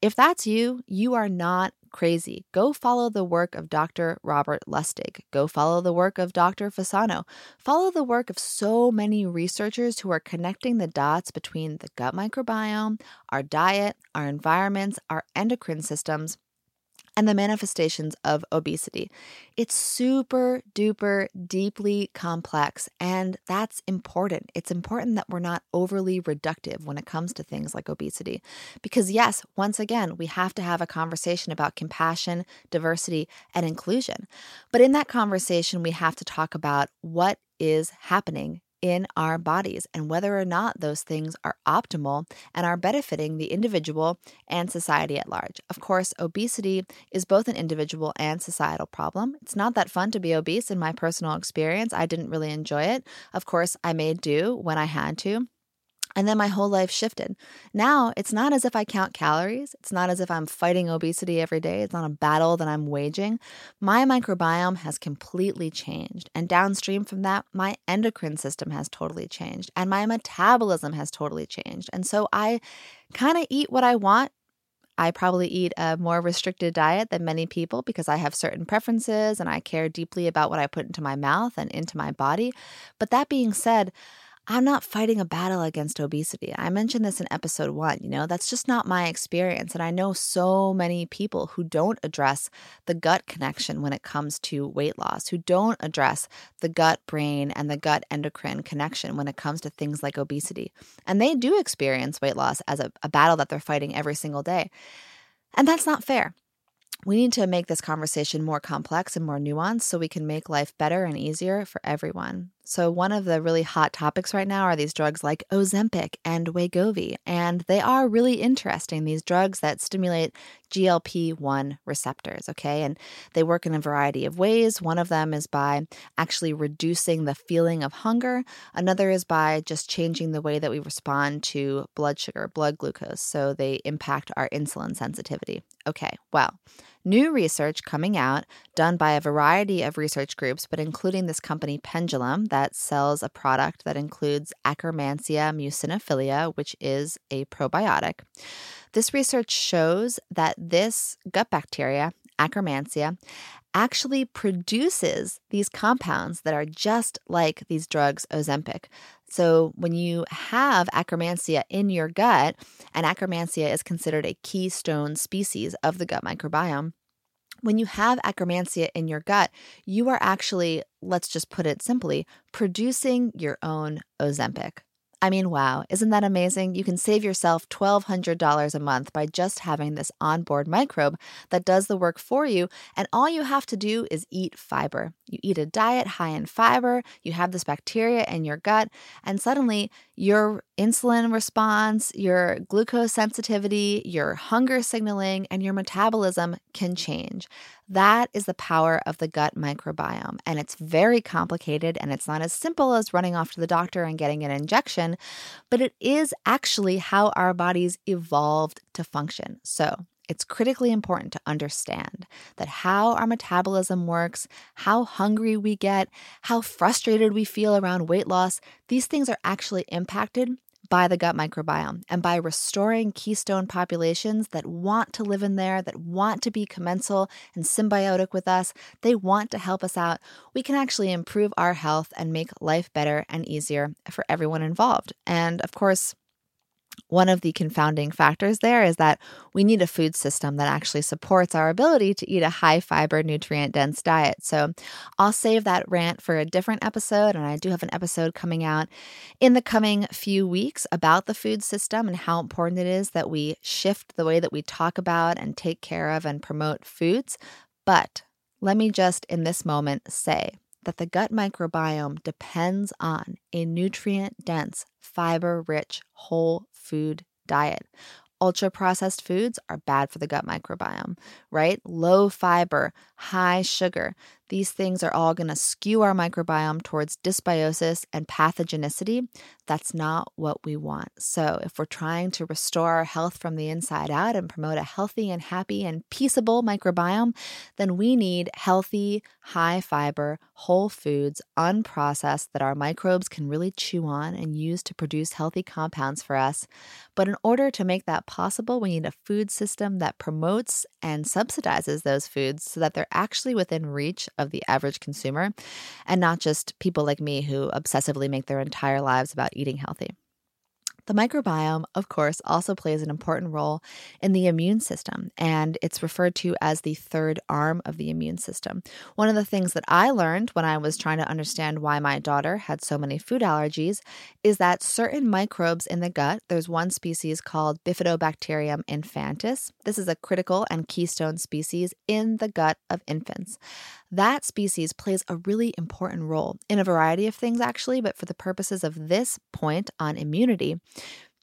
If that's you, you are not crazy. Go follow the work of Dr. Robert Lustig. Go follow the work of Dr. Fasano. Follow the work of so many researchers who are connecting the dots between the gut microbiome, our diet, our environments, our endocrine systems, and the manifestations of obesity. It's super duper deeply complex, and that's important. It's important that we're not overly reductive when it comes to things like obesity. Because, yes, once again, we have to have a conversation about compassion, diversity, and inclusion. But in that conversation, we have to talk about what is happening in our bodies and whether or not those things are optimal and are benefiting the individual and society at large. Of course, obesity is both an individual and societal problem. It's not that fun to be obese in my personal experience. I didn't really enjoy it. Of course, I made do when I had to. And then my whole life shifted. Now it's not as if I count calories. It's not as if I'm fighting obesity every day. It's not a battle that I'm waging. My microbiome has completely changed. And downstream from that, my endocrine system has totally changed. And my metabolism has totally changed. And so I kind of eat what I want. I probably eat a more restricted diet than many people because I have certain preferences and I care deeply about what I put into my mouth and into my body. But that being said, I'm not fighting a battle against obesity. I mentioned this in episode one. You know, that's just not my experience. And I know so many people who don't address the gut connection when it comes to weight loss, who don't address the gut brain and the gut endocrine connection when it comes to things like obesity. And they do experience weight loss as a, a battle that they're fighting every single day. And that's not fair. We need to make this conversation more complex and more nuanced so we can make life better and easier for everyone. So, one of the really hot topics right now are these drugs like Ozempic and Wegovy. And they are really interesting, these drugs that stimulate GLP 1 receptors, okay? And they work in a variety of ways. One of them is by actually reducing the feeling of hunger, another is by just changing the way that we respond to blood sugar, blood glucose. So, they impact our insulin sensitivity. Okay, well, new research coming out done by a variety of research groups, but including this company Pendulum that sells a product that includes Akkermansia muciniphila, which is a probiotic. This research shows that this gut bacteria, Akkermansia, actually produces these compounds that are just like these drugs Ozempic. So when you have Akkermansia in your gut, and Akkermansia is considered a keystone species of the gut microbiome, when you have Akkermansia in your gut, you are actually, let's just put it simply, producing your own Ozempic. I mean, wow, isn't that amazing? You can save yourself $1,200 a month by just having this onboard microbe that does the work for you. And all you have to do is eat fiber. You eat a diet high in fiber, you have this bacteria in your gut, and suddenly your insulin response, your glucose sensitivity, your hunger signaling, and your metabolism can change. That is the power of the gut microbiome. And it's very complicated and it's not as simple as running off to the doctor and getting an injection, but it is actually how our bodies evolved to function. So, it's critically important to understand that how our metabolism works, how hungry we get, how frustrated we feel around weight loss, these things are actually impacted by the gut microbiome and by restoring keystone populations that want to live in there, that want to be commensal and symbiotic with us, they want to help us out, we can actually improve our health and make life better and easier for everyone involved. And of course, one of the confounding factors there is that we need a food system that actually supports our ability to eat a high fiber, nutrient dense diet. So I'll save that rant for a different episode. And I do have an episode coming out in the coming few weeks about the food system and how important it is that we shift the way that we talk about and take care of and promote foods. But let me just in this moment say that the gut microbiome depends on a nutrient dense, fiber rich, whole food diet. Ultra processed foods are bad for the gut microbiome, right? Low fiber, high sugar. These things are all going to skew our microbiome towards dysbiosis and pathogenicity. That's not what we want. So, if we're trying to restore our health from the inside out and promote a healthy and happy and peaceable microbiome, then we need healthy, high fiber, whole foods, unprocessed that our microbes can really chew on and use to produce healthy compounds for us. But in order to make that possible, we need a food system that promotes and subsidizes those foods so that they're actually within reach the average consumer and not just people like me who obsessively make their entire lives about eating healthy. The microbiome, of course, also plays an important role in the immune system, and it's referred to as the third arm of the immune system. One of the things that I learned when I was trying to understand why my daughter had so many food allergies is that certain microbes in the gut, there's one species called Bifidobacterium infantis. This is a critical and keystone species in the gut of infants that species plays a really important role in a variety of things, actually, but for the purposes of this point on immunity,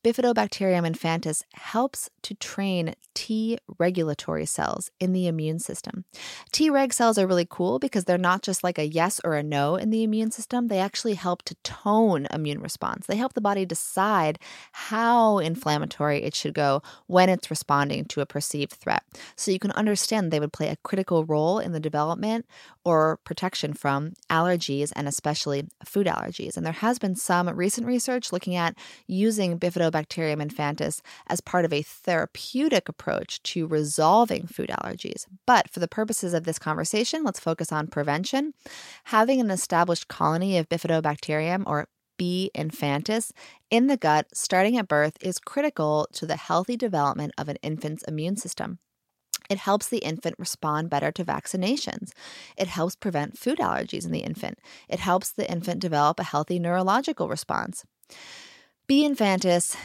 Bifidobacterium infantis helps to train T regulatory cells in the immune system. T reg cells are really cool because they're not just like a yes or a no in the immune system, they actually help to tone immune response. They help the body decide how inflammatory it should go when it's responding to a perceived threat. So you can understand they would play a critical role in the development or protection from allergies and especially food allergies. And there has been some recent research looking at using Bifidobacterium Bifidobacterium infantis as part of a therapeutic approach to resolving food allergies. But for the purposes of this conversation, let's focus on prevention. Having an established colony of Bifidobacterium or B. infantis in the gut starting at birth is critical to the healthy development of an infant's immune system. It helps the infant respond better to vaccinations. It helps prevent food allergies in the infant. It helps the infant develop a healthy neurological response. B. infantis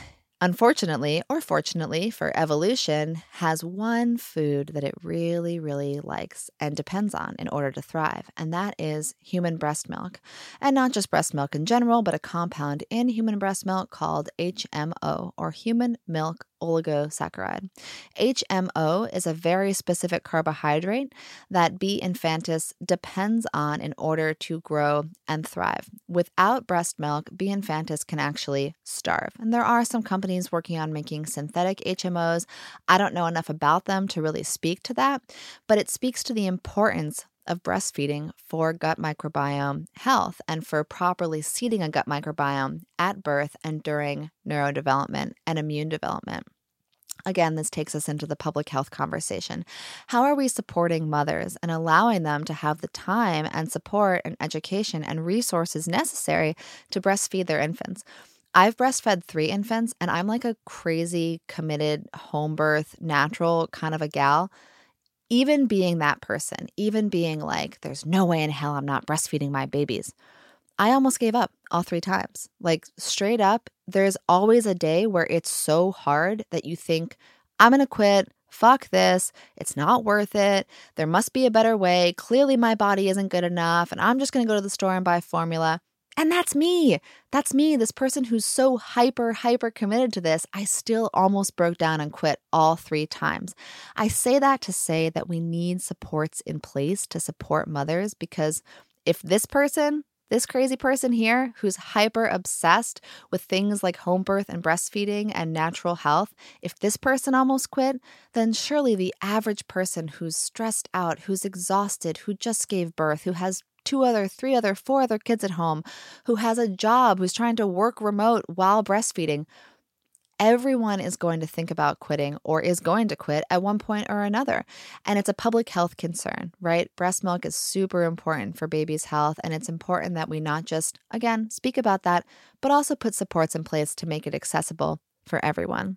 unfortunately or fortunately for evolution, has one food that it really, really likes and depends on in order to thrive, and that is human breast milk. And not just breast milk in general, but a compound in human breast milk called HMO or human milk oligosaccharide. HMO is a very specific carbohydrate that B. infantis depends on in order to grow and thrive. Without breast milk, B. infantis can actually starve. And there are some companies working on making synthetic HMOs. I don't know enough about them to really speak to that, but it speaks to the importance of breastfeeding for gut microbiome health and for properly seeding a gut microbiome at birth and during neurodevelopment and immune development. Again, this takes us into the public health conversation. How are we supporting mothers and allowing them to have the time and support and education and resources necessary to breastfeed their infants? I've breastfed three infants and I'm like a crazy, committed, home birth, natural kind of a gal. Even being that person, even being like, there's no way in hell I'm not breastfeeding my babies. I almost gave up all three times. Like, straight up, there's always a day where it's so hard that you think, I'm going to quit. Fuck this. It's not worth it. There must be a better way. Clearly, my body isn't good enough. And I'm just going to go to the store and buy formula. And that's me. That's me, this person who's so hyper, hyper committed to this. I still almost broke down and quit all three times. I say that to say that we need supports in place to support mothers because if this person, this crazy person here who's hyper obsessed with things like home birth and breastfeeding and natural health, if this person almost quit, then surely the average person who's stressed out, who's exhausted, who just gave birth, who has two other, three other, four other kids at home, who has a job, who's trying to work remote while breastfeeding, everyone is going to think about quitting or is going to quit at one point or another. And it's a public health concern, right? Breast milk is super important for babies' health. And it's important that we not just, again, speak about that, but also put supports in place to make it accessible for everyone.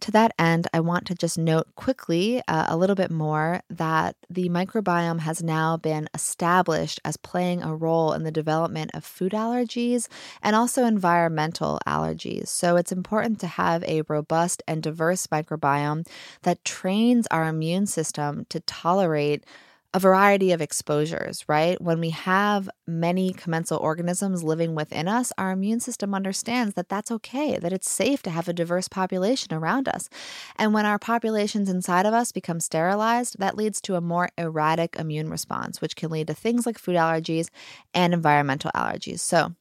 To that end, I want to just note quickly uh, a little bit more that the microbiome has now been established as playing a role in the development of food allergies and also environmental allergies. So it's important to have a robust and diverse microbiome that trains our immune system to tolerate a variety of exposures, right? When we have many commensal organisms living within us, our immune system understands that that's okay, that it's safe to have a diverse population around us. And when our populations inside of us become sterilized, that leads to a more erratic immune response, which can lead to things like food allergies and environmental allergies. So,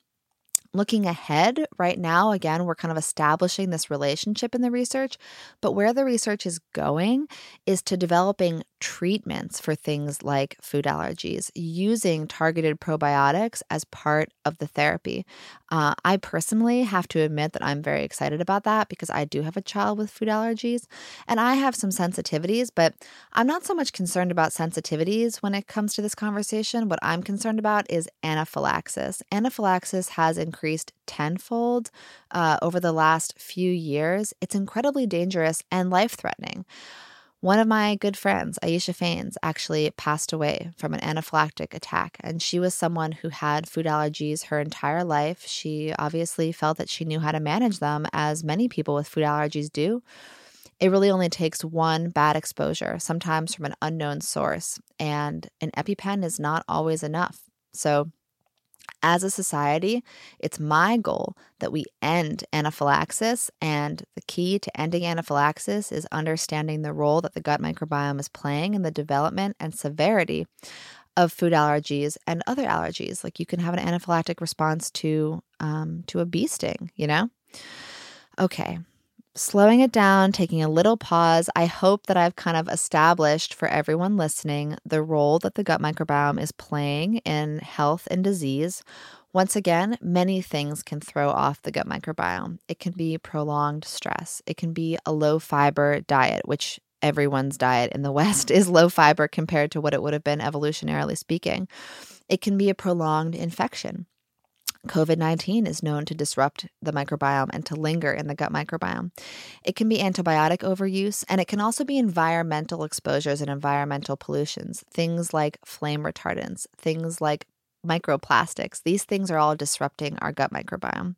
Looking ahead, right now, again, we're kind of establishing this relationship in the research, but where the research is going is to developing treatments for things like food allergies using targeted probiotics as part of the therapy. Uh, I personally have to admit that I'm very excited about that because I do have a child with food allergies and I have some sensitivities, but I'm not so much concerned about sensitivities when it comes to this conversation. What I'm concerned about is anaphylaxis. Anaphylaxis has increased tenfold uh, over the last few years. It's incredibly dangerous and life threatening. One of my good friends, Aisha Faines, actually passed away from an anaphylactic attack, and she was someone who had food allergies her entire life. She obviously felt that she knew how to manage them, as many people with food allergies do. It really only takes one bad exposure, sometimes from an unknown source, and an EpiPen is not always enough. So, as a society, it's my goal that we end anaphylaxis. And the key to ending anaphylaxis is understanding the role that the gut microbiome is playing in the development and severity of food allergies and other allergies. Like you can have an anaphylactic response to um, to a bee sting, you know? Okay, slowing it down, taking a little pause, I hope that I've kind of established for everyone listening the role that the gut microbiome is playing in health and disease. Once again, many things can throw off the gut microbiome. It can be prolonged stress, it can be a low fiber diet, which everyone's diet in the West is low fiber compared to what it would have been evolutionarily speaking. It can be a prolonged infection. COVID 19 is known to disrupt the microbiome and to linger in the gut microbiome. It can be antibiotic overuse, and it can also be environmental exposures and environmental pollutions, things like flame retardants, things like microplastics. These things are all disrupting our gut microbiome.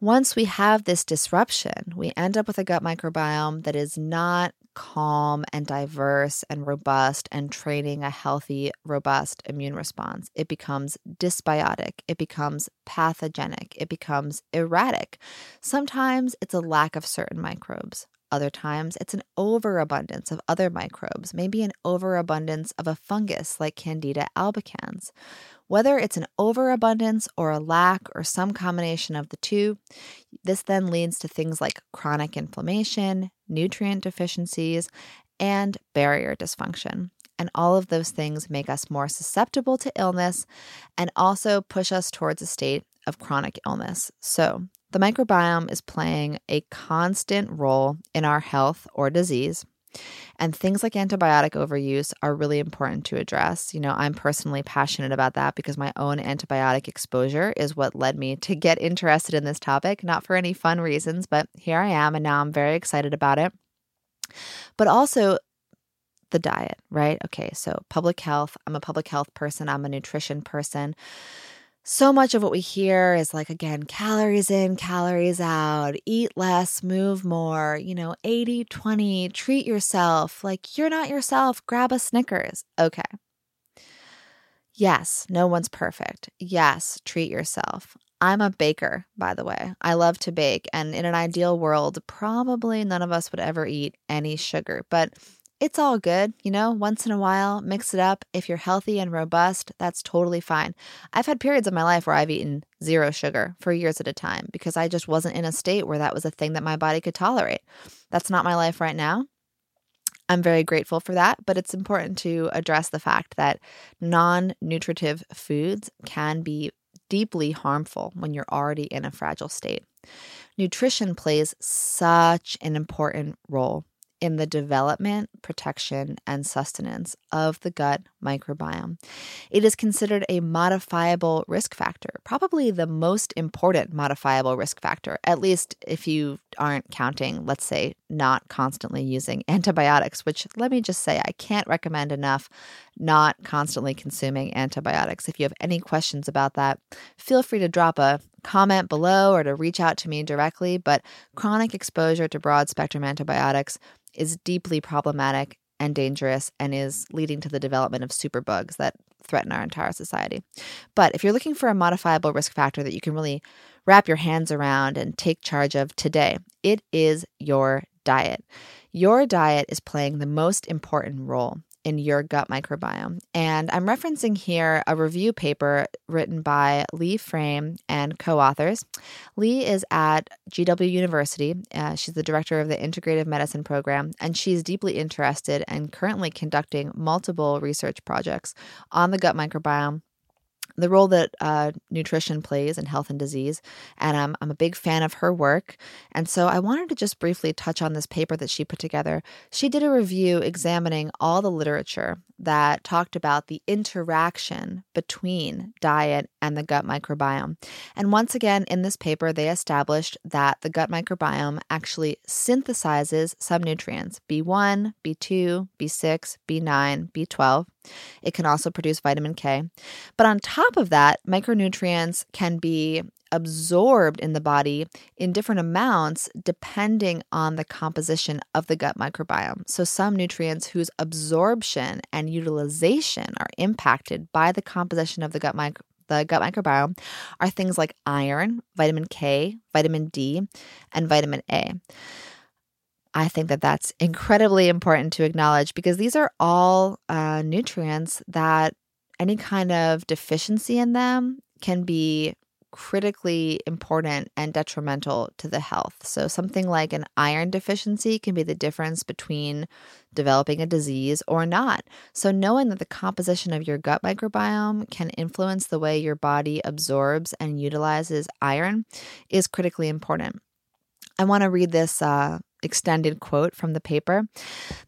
Once we have this disruption, we end up with a gut microbiome that is not calm and diverse and robust and training a healthy, robust immune response. It becomes dysbiotic. It becomes pathogenic. It becomes erratic. Sometimes it's a lack of certain microbes. Other times, it's an overabundance of other microbes, maybe an overabundance of a fungus like Candida albicans. Whether it's an overabundance or a lack or some combination of the two, this then leads to things like chronic inflammation, nutrient deficiencies, and barrier dysfunction. And all of those things make us more susceptible to illness and also push us towards a state of chronic illness. So, the microbiome is playing a constant role in our health or disease. And things like antibiotic overuse are really important to address. You know, I'm personally passionate about that because my own antibiotic exposure is what led me to get interested in this topic, not for any fun reasons, but here I am, and now I'm very excited about it. But also, the diet, right? Okay, so public health. I'm a public health person, I'm a nutrition person so much of what we hear is like, again, calories in, calories out, eat less, move more, you know, 80 20, treat yourself. Like, you're not yourself, grab a Snickers. Okay. Yes, no one's perfect. Yes, treat yourself. I'm a baker, by the way. I love to bake. And in an ideal world, probably none of us would ever eat any sugar. But it's all good, you know, once in a while, mix it up. If you're healthy and robust, that's totally fine. I've had periods of my life where I've eaten zero sugar for years at a time because I just wasn't in a state where that was a thing that my body could tolerate. That's not my life right now. I'm very grateful for that, but it's important to address the fact that non nutritive foods can be deeply harmful when you're already in a fragile state. Nutrition plays such an important role in the development, protection, and sustenance of the gut microbiome. It is considered a modifiable risk factor, probably the most important modifiable risk factor, at least if you aren't counting, let's say, not constantly using antibiotics, which let me just say, I can't recommend enough not constantly consuming antibiotics. If you have any questions about that, feel free to drop a comment below or to reach out to me directly. But chronic exposure to broad spectrum antibiotics is deeply problematic and dangerous and is leading to the development of superbugs that threaten our entire society. But if you're looking for a modifiable risk factor that you can really wrap your hands around and take charge of today, it is your diet. Your diet is playing the most important role in your gut microbiome. And I'm referencing here a review paper written by Leigh Frame and co authors. Leigh is at GW University. Uh, she's the director of the Integrative Medicine Program, and she's deeply interested and currently conducting multiple research projects on the gut microbiome the role that uh, nutrition plays in health and disease. And I'm, I'm a big fan of her work. And so I wanted to just briefly touch on this paper that she put together. She did a review examining all the literature that talked about the interaction between diet and the gut microbiome. And once again, in this paper, they established that the gut microbiome actually synthesizes some nutrients B1, B2, B6, B9, B12. It can also produce vitamin K. But on top of that, micronutrients can be absorbed in the body in different amounts depending on the composition of the gut microbiome. So, some nutrients whose absorption and utilization are impacted by the composition of the gut microbiome the gut microbiome are things like iron, vitamin K, vitamin D, and vitamin A. I think that that's incredibly important to acknowledge because these are all uh, nutrients that any kind of deficiency in them can be critically important and detrimental to the health. So, something like an iron deficiency can be the difference between developing a disease or not. So, knowing that the composition of your gut microbiome can influence the way your body absorbs and utilizes iron is critically important. I want to read this uh, extended quote from the paper.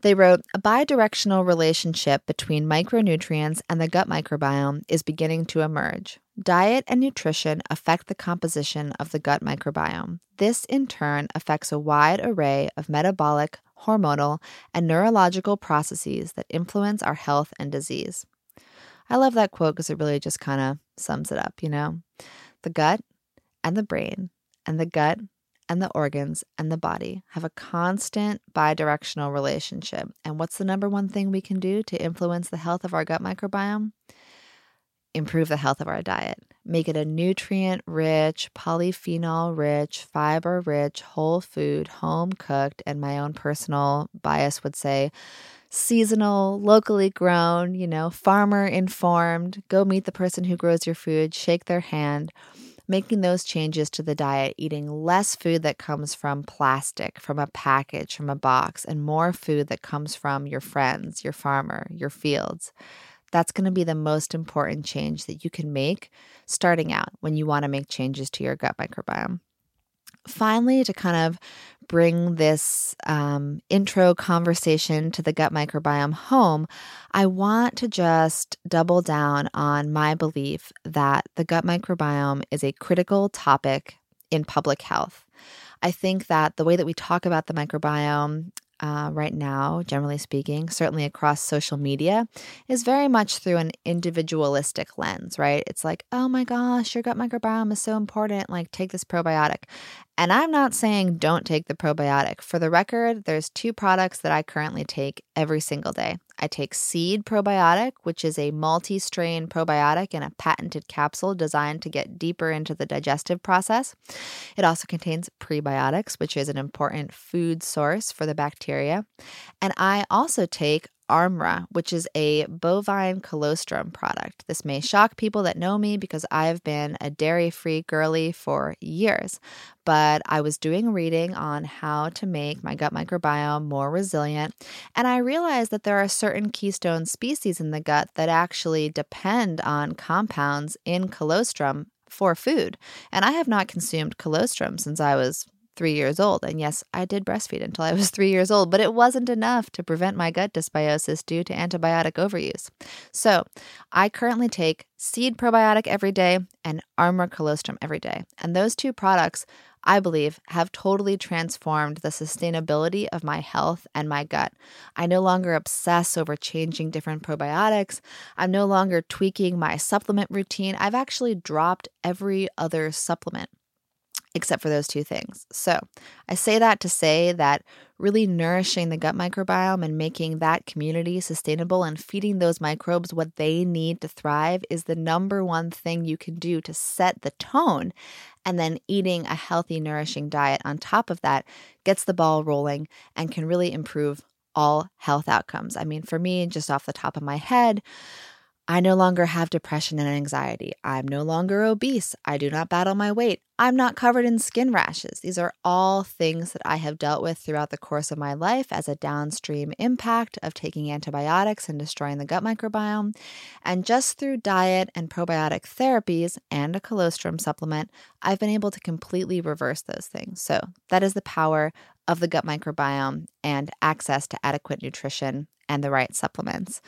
They wrote A bidirectional relationship between micronutrients and the gut microbiome is beginning to emerge. Diet and nutrition affect the composition of the gut microbiome. This, in turn, affects a wide array of metabolic, hormonal, and neurological processes that influence our health and disease. I love that quote because it really just kind of sums it up, you know? The gut and the brain and the gut and the organs and the body have a constant bidirectional relationship. And what's the number one thing we can do to influence the health of our gut microbiome? Improve the health of our diet. Make it a nutrient rich, polyphenol rich, fiber rich, whole food, home cooked, and my own personal bias would say seasonal, locally grown, you know, farmer informed. Go meet the person who grows your food, shake their hand making those changes to the diet, eating less food that comes from plastic, from a package, from a box, and more food that comes from your friends, your farmer, your fields. That's going to be the most important change that you can make starting out when you want to make changes to your gut microbiome finally, to kind of bring this um, intro conversation to the gut microbiome home, I want to just double down on my belief that the gut microbiome is a critical topic in public health. I think that the way that we talk about the microbiome uh, right now, generally speaking, certainly across social media, is very much through an individualistic lens, right? It's like, oh my gosh, your gut microbiome is so important. Like, take this probiotic. And I'm not saying don't take the probiotic. For the record, there's two products that I currently take every single day. I take Seed Probiotic, which is a multi strain probiotic in a patented capsule designed to get deeper into the digestive process. It also contains prebiotics, which is an important food source for the bacteria. And I also take Armra, which is a bovine colostrum product. This may shock people that know me because I've been a dairy free girly for years, but I was doing reading on how to make my gut microbiome more resilient, and I realized that there are certain keystone species in the gut that actually depend on compounds in colostrum for food. And I have not consumed colostrum since I was three years old. And yes, I did breastfeed until I was three years old, but it wasn't enough to prevent my gut dysbiosis due to antibiotic overuse. So I currently take seed probiotic every day and Armra colostrum every day. And those two products, I believe, have totally transformed the sustainability of my health and my gut. I no longer obsess over changing different probiotics. I'm no longer tweaking my supplement routine. I've actually dropped every other supplement except for those two things. So I say that to say that really nourishing the gut microbiome and making that community sustainable and feeding those microbes what they need to thrive is the number one thing you can do to set the tone. And then eating a healthy, nourishing diet on top of that gets the ball rolling and can really improve all health outcomes. I mean, for me, just off the top of my head, I no longer have depression and anxiety. I'm no longer obese. I do not battle my weight. I'm not covered in skin rashes. These are all things that I have dealt with throughout the course of my life as a downstream impact of taking antibiotics and destroying the gut microbiome. And just through diet and probiotic therapies and a colostrum supplement, I've been able to completely reverse those things. So that is the power of the gut microbiome and access to adequate nutrition and the right supplements.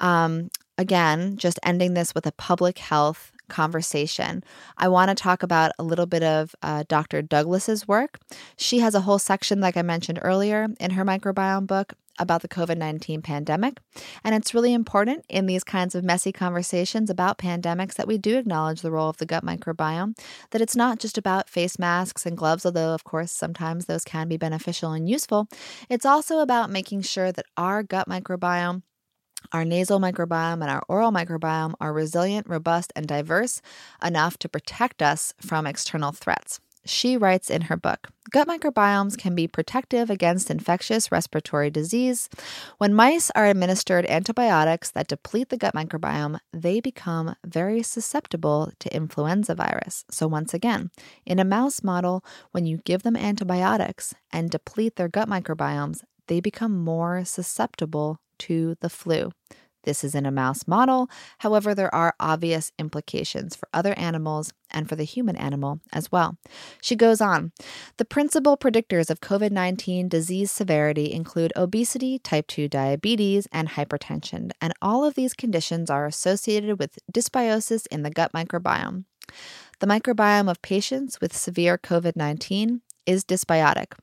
Um, again, just ending this with a public health conversation. I want to talk about a little bit of uh, Dr. Douglas's work. She has a whole section, like I mentioned earlier, in her microbiome book about the COVID 19 pandemic. And it's really important in these kinds of messy conversations about pandemics that we do acknowledge the role of the gut microbiome, that it's not just about face masks and gloves, although, of course, sometimes those can be beneficial and useful. It's also about making sure that our gut microbiome our nasal microbiome and our oral microbiome are resilient, robust, and diverse enough to protect us from external threats. She writes in her book Gut microbiomes can be protective against infectious respiratory disease. When mice are administered antibiotics that deplete the gut microbiome, they become very susceptible to influenza virus. So, once again, in a mouse model, when you give them antibiotics and deplete their gut microbiomes, they become more susceptible to the flu. This is in a mouse model. However, there are obvious implications for other animals and for the human animal as well. She goes on The principal predictors of COVID 19 disease severity include obesity, type 2 diabetes, and hypertension, and all of these conditions are associated with dysbiosis in the gut microbiome. The microbiome of patients with severe COVID 19 is dysbiotic,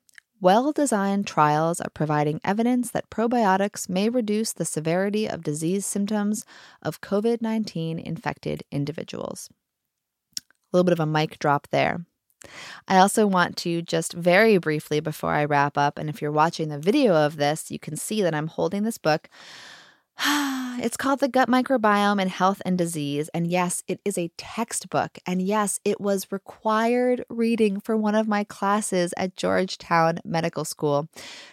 well designed trials are providing evidence that probiotics may reduce the severity of disease symptoms of COVID 19 infected individuals. A little bit of a mic drop there. I also want to just very briefly before I wrap up, and if you're watching the video of this, you can see that I'm holding this book. it's called The Gut Microbiome and Health and Disease. And yes, it is a textbook. And yes, it was required reading for one of my classes at Georgetown Medical School.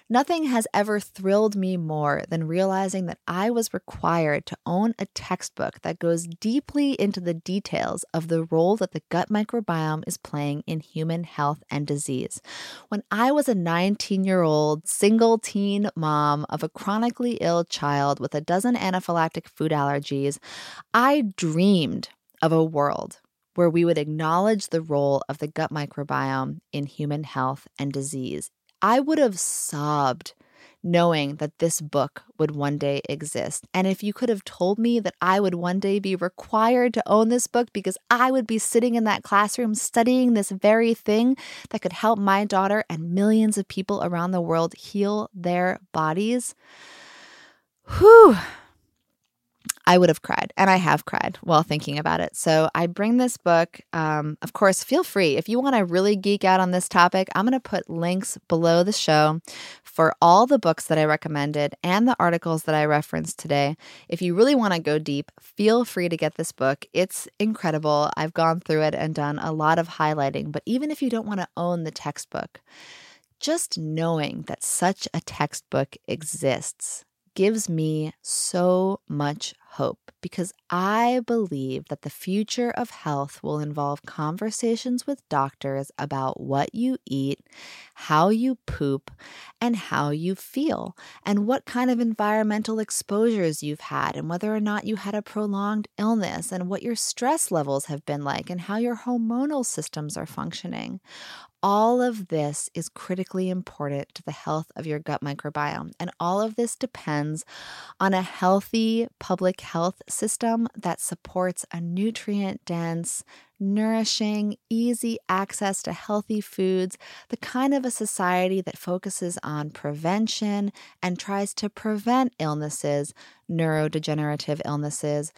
Nothing has ever thrilled me more than realizing that I was required to own a textbook that goes deeply into the details of the role that the gut microbiome is playing in human health and disease. When I was a 19 year old single teen mom of a chronically ill child with a dozen anaphylactic food allergies, I dreamed of a world where we would acknowledge the role of the gut microbiome in human health and disease. I would have sobbed knowing that this book would one day exist. And if you could have told me that I would one day be required to own this book because I would be sitting in that classroom studying this very thing that could help my daughter and millions of people around the world heal their bodies, whew I would have cried, and I have cried while thinking about it. So I bring this book. Um, of course, feel free if you want to really geek out on this topic. I'm going to put links below the show for all the books that I recommended and the articles that I referenced today. If you really want to go deep, feel free to get this book. It's incredible. I've gone through it and done a lot of highlighting. But even if you don't want to own the textbook, just knowing that such a textbook exists gives me so much hope because I believe that the future of health will involve conversations with doctors about what you eat, how you poop, and how you feel, and what kind of environmental exposures you've had, and whether or not you had a prolonged illness, and what your stress levels have been like, and how your hormonal systems are functioning. All of this is critically important to the health of your gut microbiome. And all of this depends on a healthy public health system that supports a nutrient dense, nourishing, easy access to healthy foods, the kind of a society that focuses on prevention and tries to prevent illnesses, neurodegenerative illnesses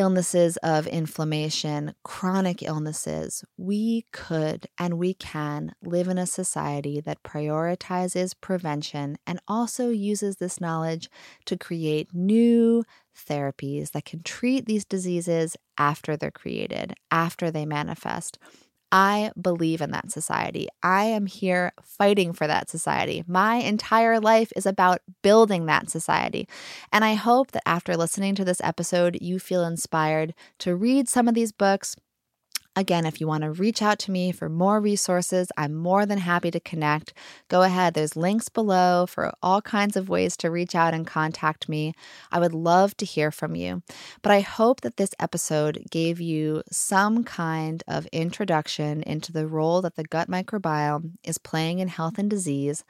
illnesses of inflammation, chronic illnesses, we could and we can live in a society that prioritizes prevention and also uses this knowledge to create new therapies that can treat these diseases after they're created, after they manifest. I believe in that society. I am here fighting for that society. My entire life is about building that society. And I hope that after listening to this episode, you feel inspired to read some of these books, Again, if you want to reach out to me for more resources, I'm more than happy to connect. Go ahead, there's links below for all kinds of ways to reach out and contact me. I would love to hear from you. But I hope that this episode gave you some kind of introduction into the role that the gut microbiome is playing in health and disease.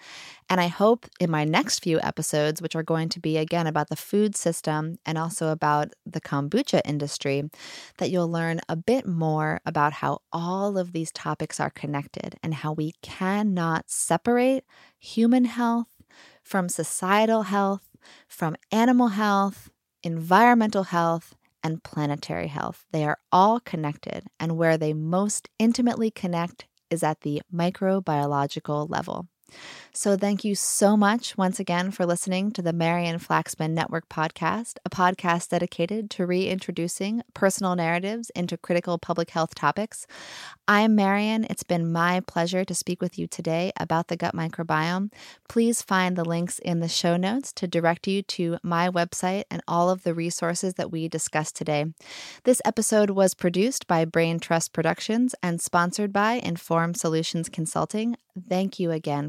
And I hope in my next few episodes, which are going to be again about the food system and also about the kombucha industry, that you'll learn a bit more about how all of these topics are connected and how we cannot separate human health from societal health, from animal health, environmental health, and planetary health. They are all connected, and where they most intimately connect is at the microbiological level. So, thank you so much once again for listening to the Marian Flaxman Network podcast, a podcast dedicated to reintroducing personal narratives into critical public health topics. I'm Marian. It's been my pleasure to speak with you today about the gut microbiome. Please find the links in the show notes to direct you to my website and all of the resources that we discussed today. This episode was produced by Brain Trust Productions and sponsored by Inform Solutions Consulting. Thank you again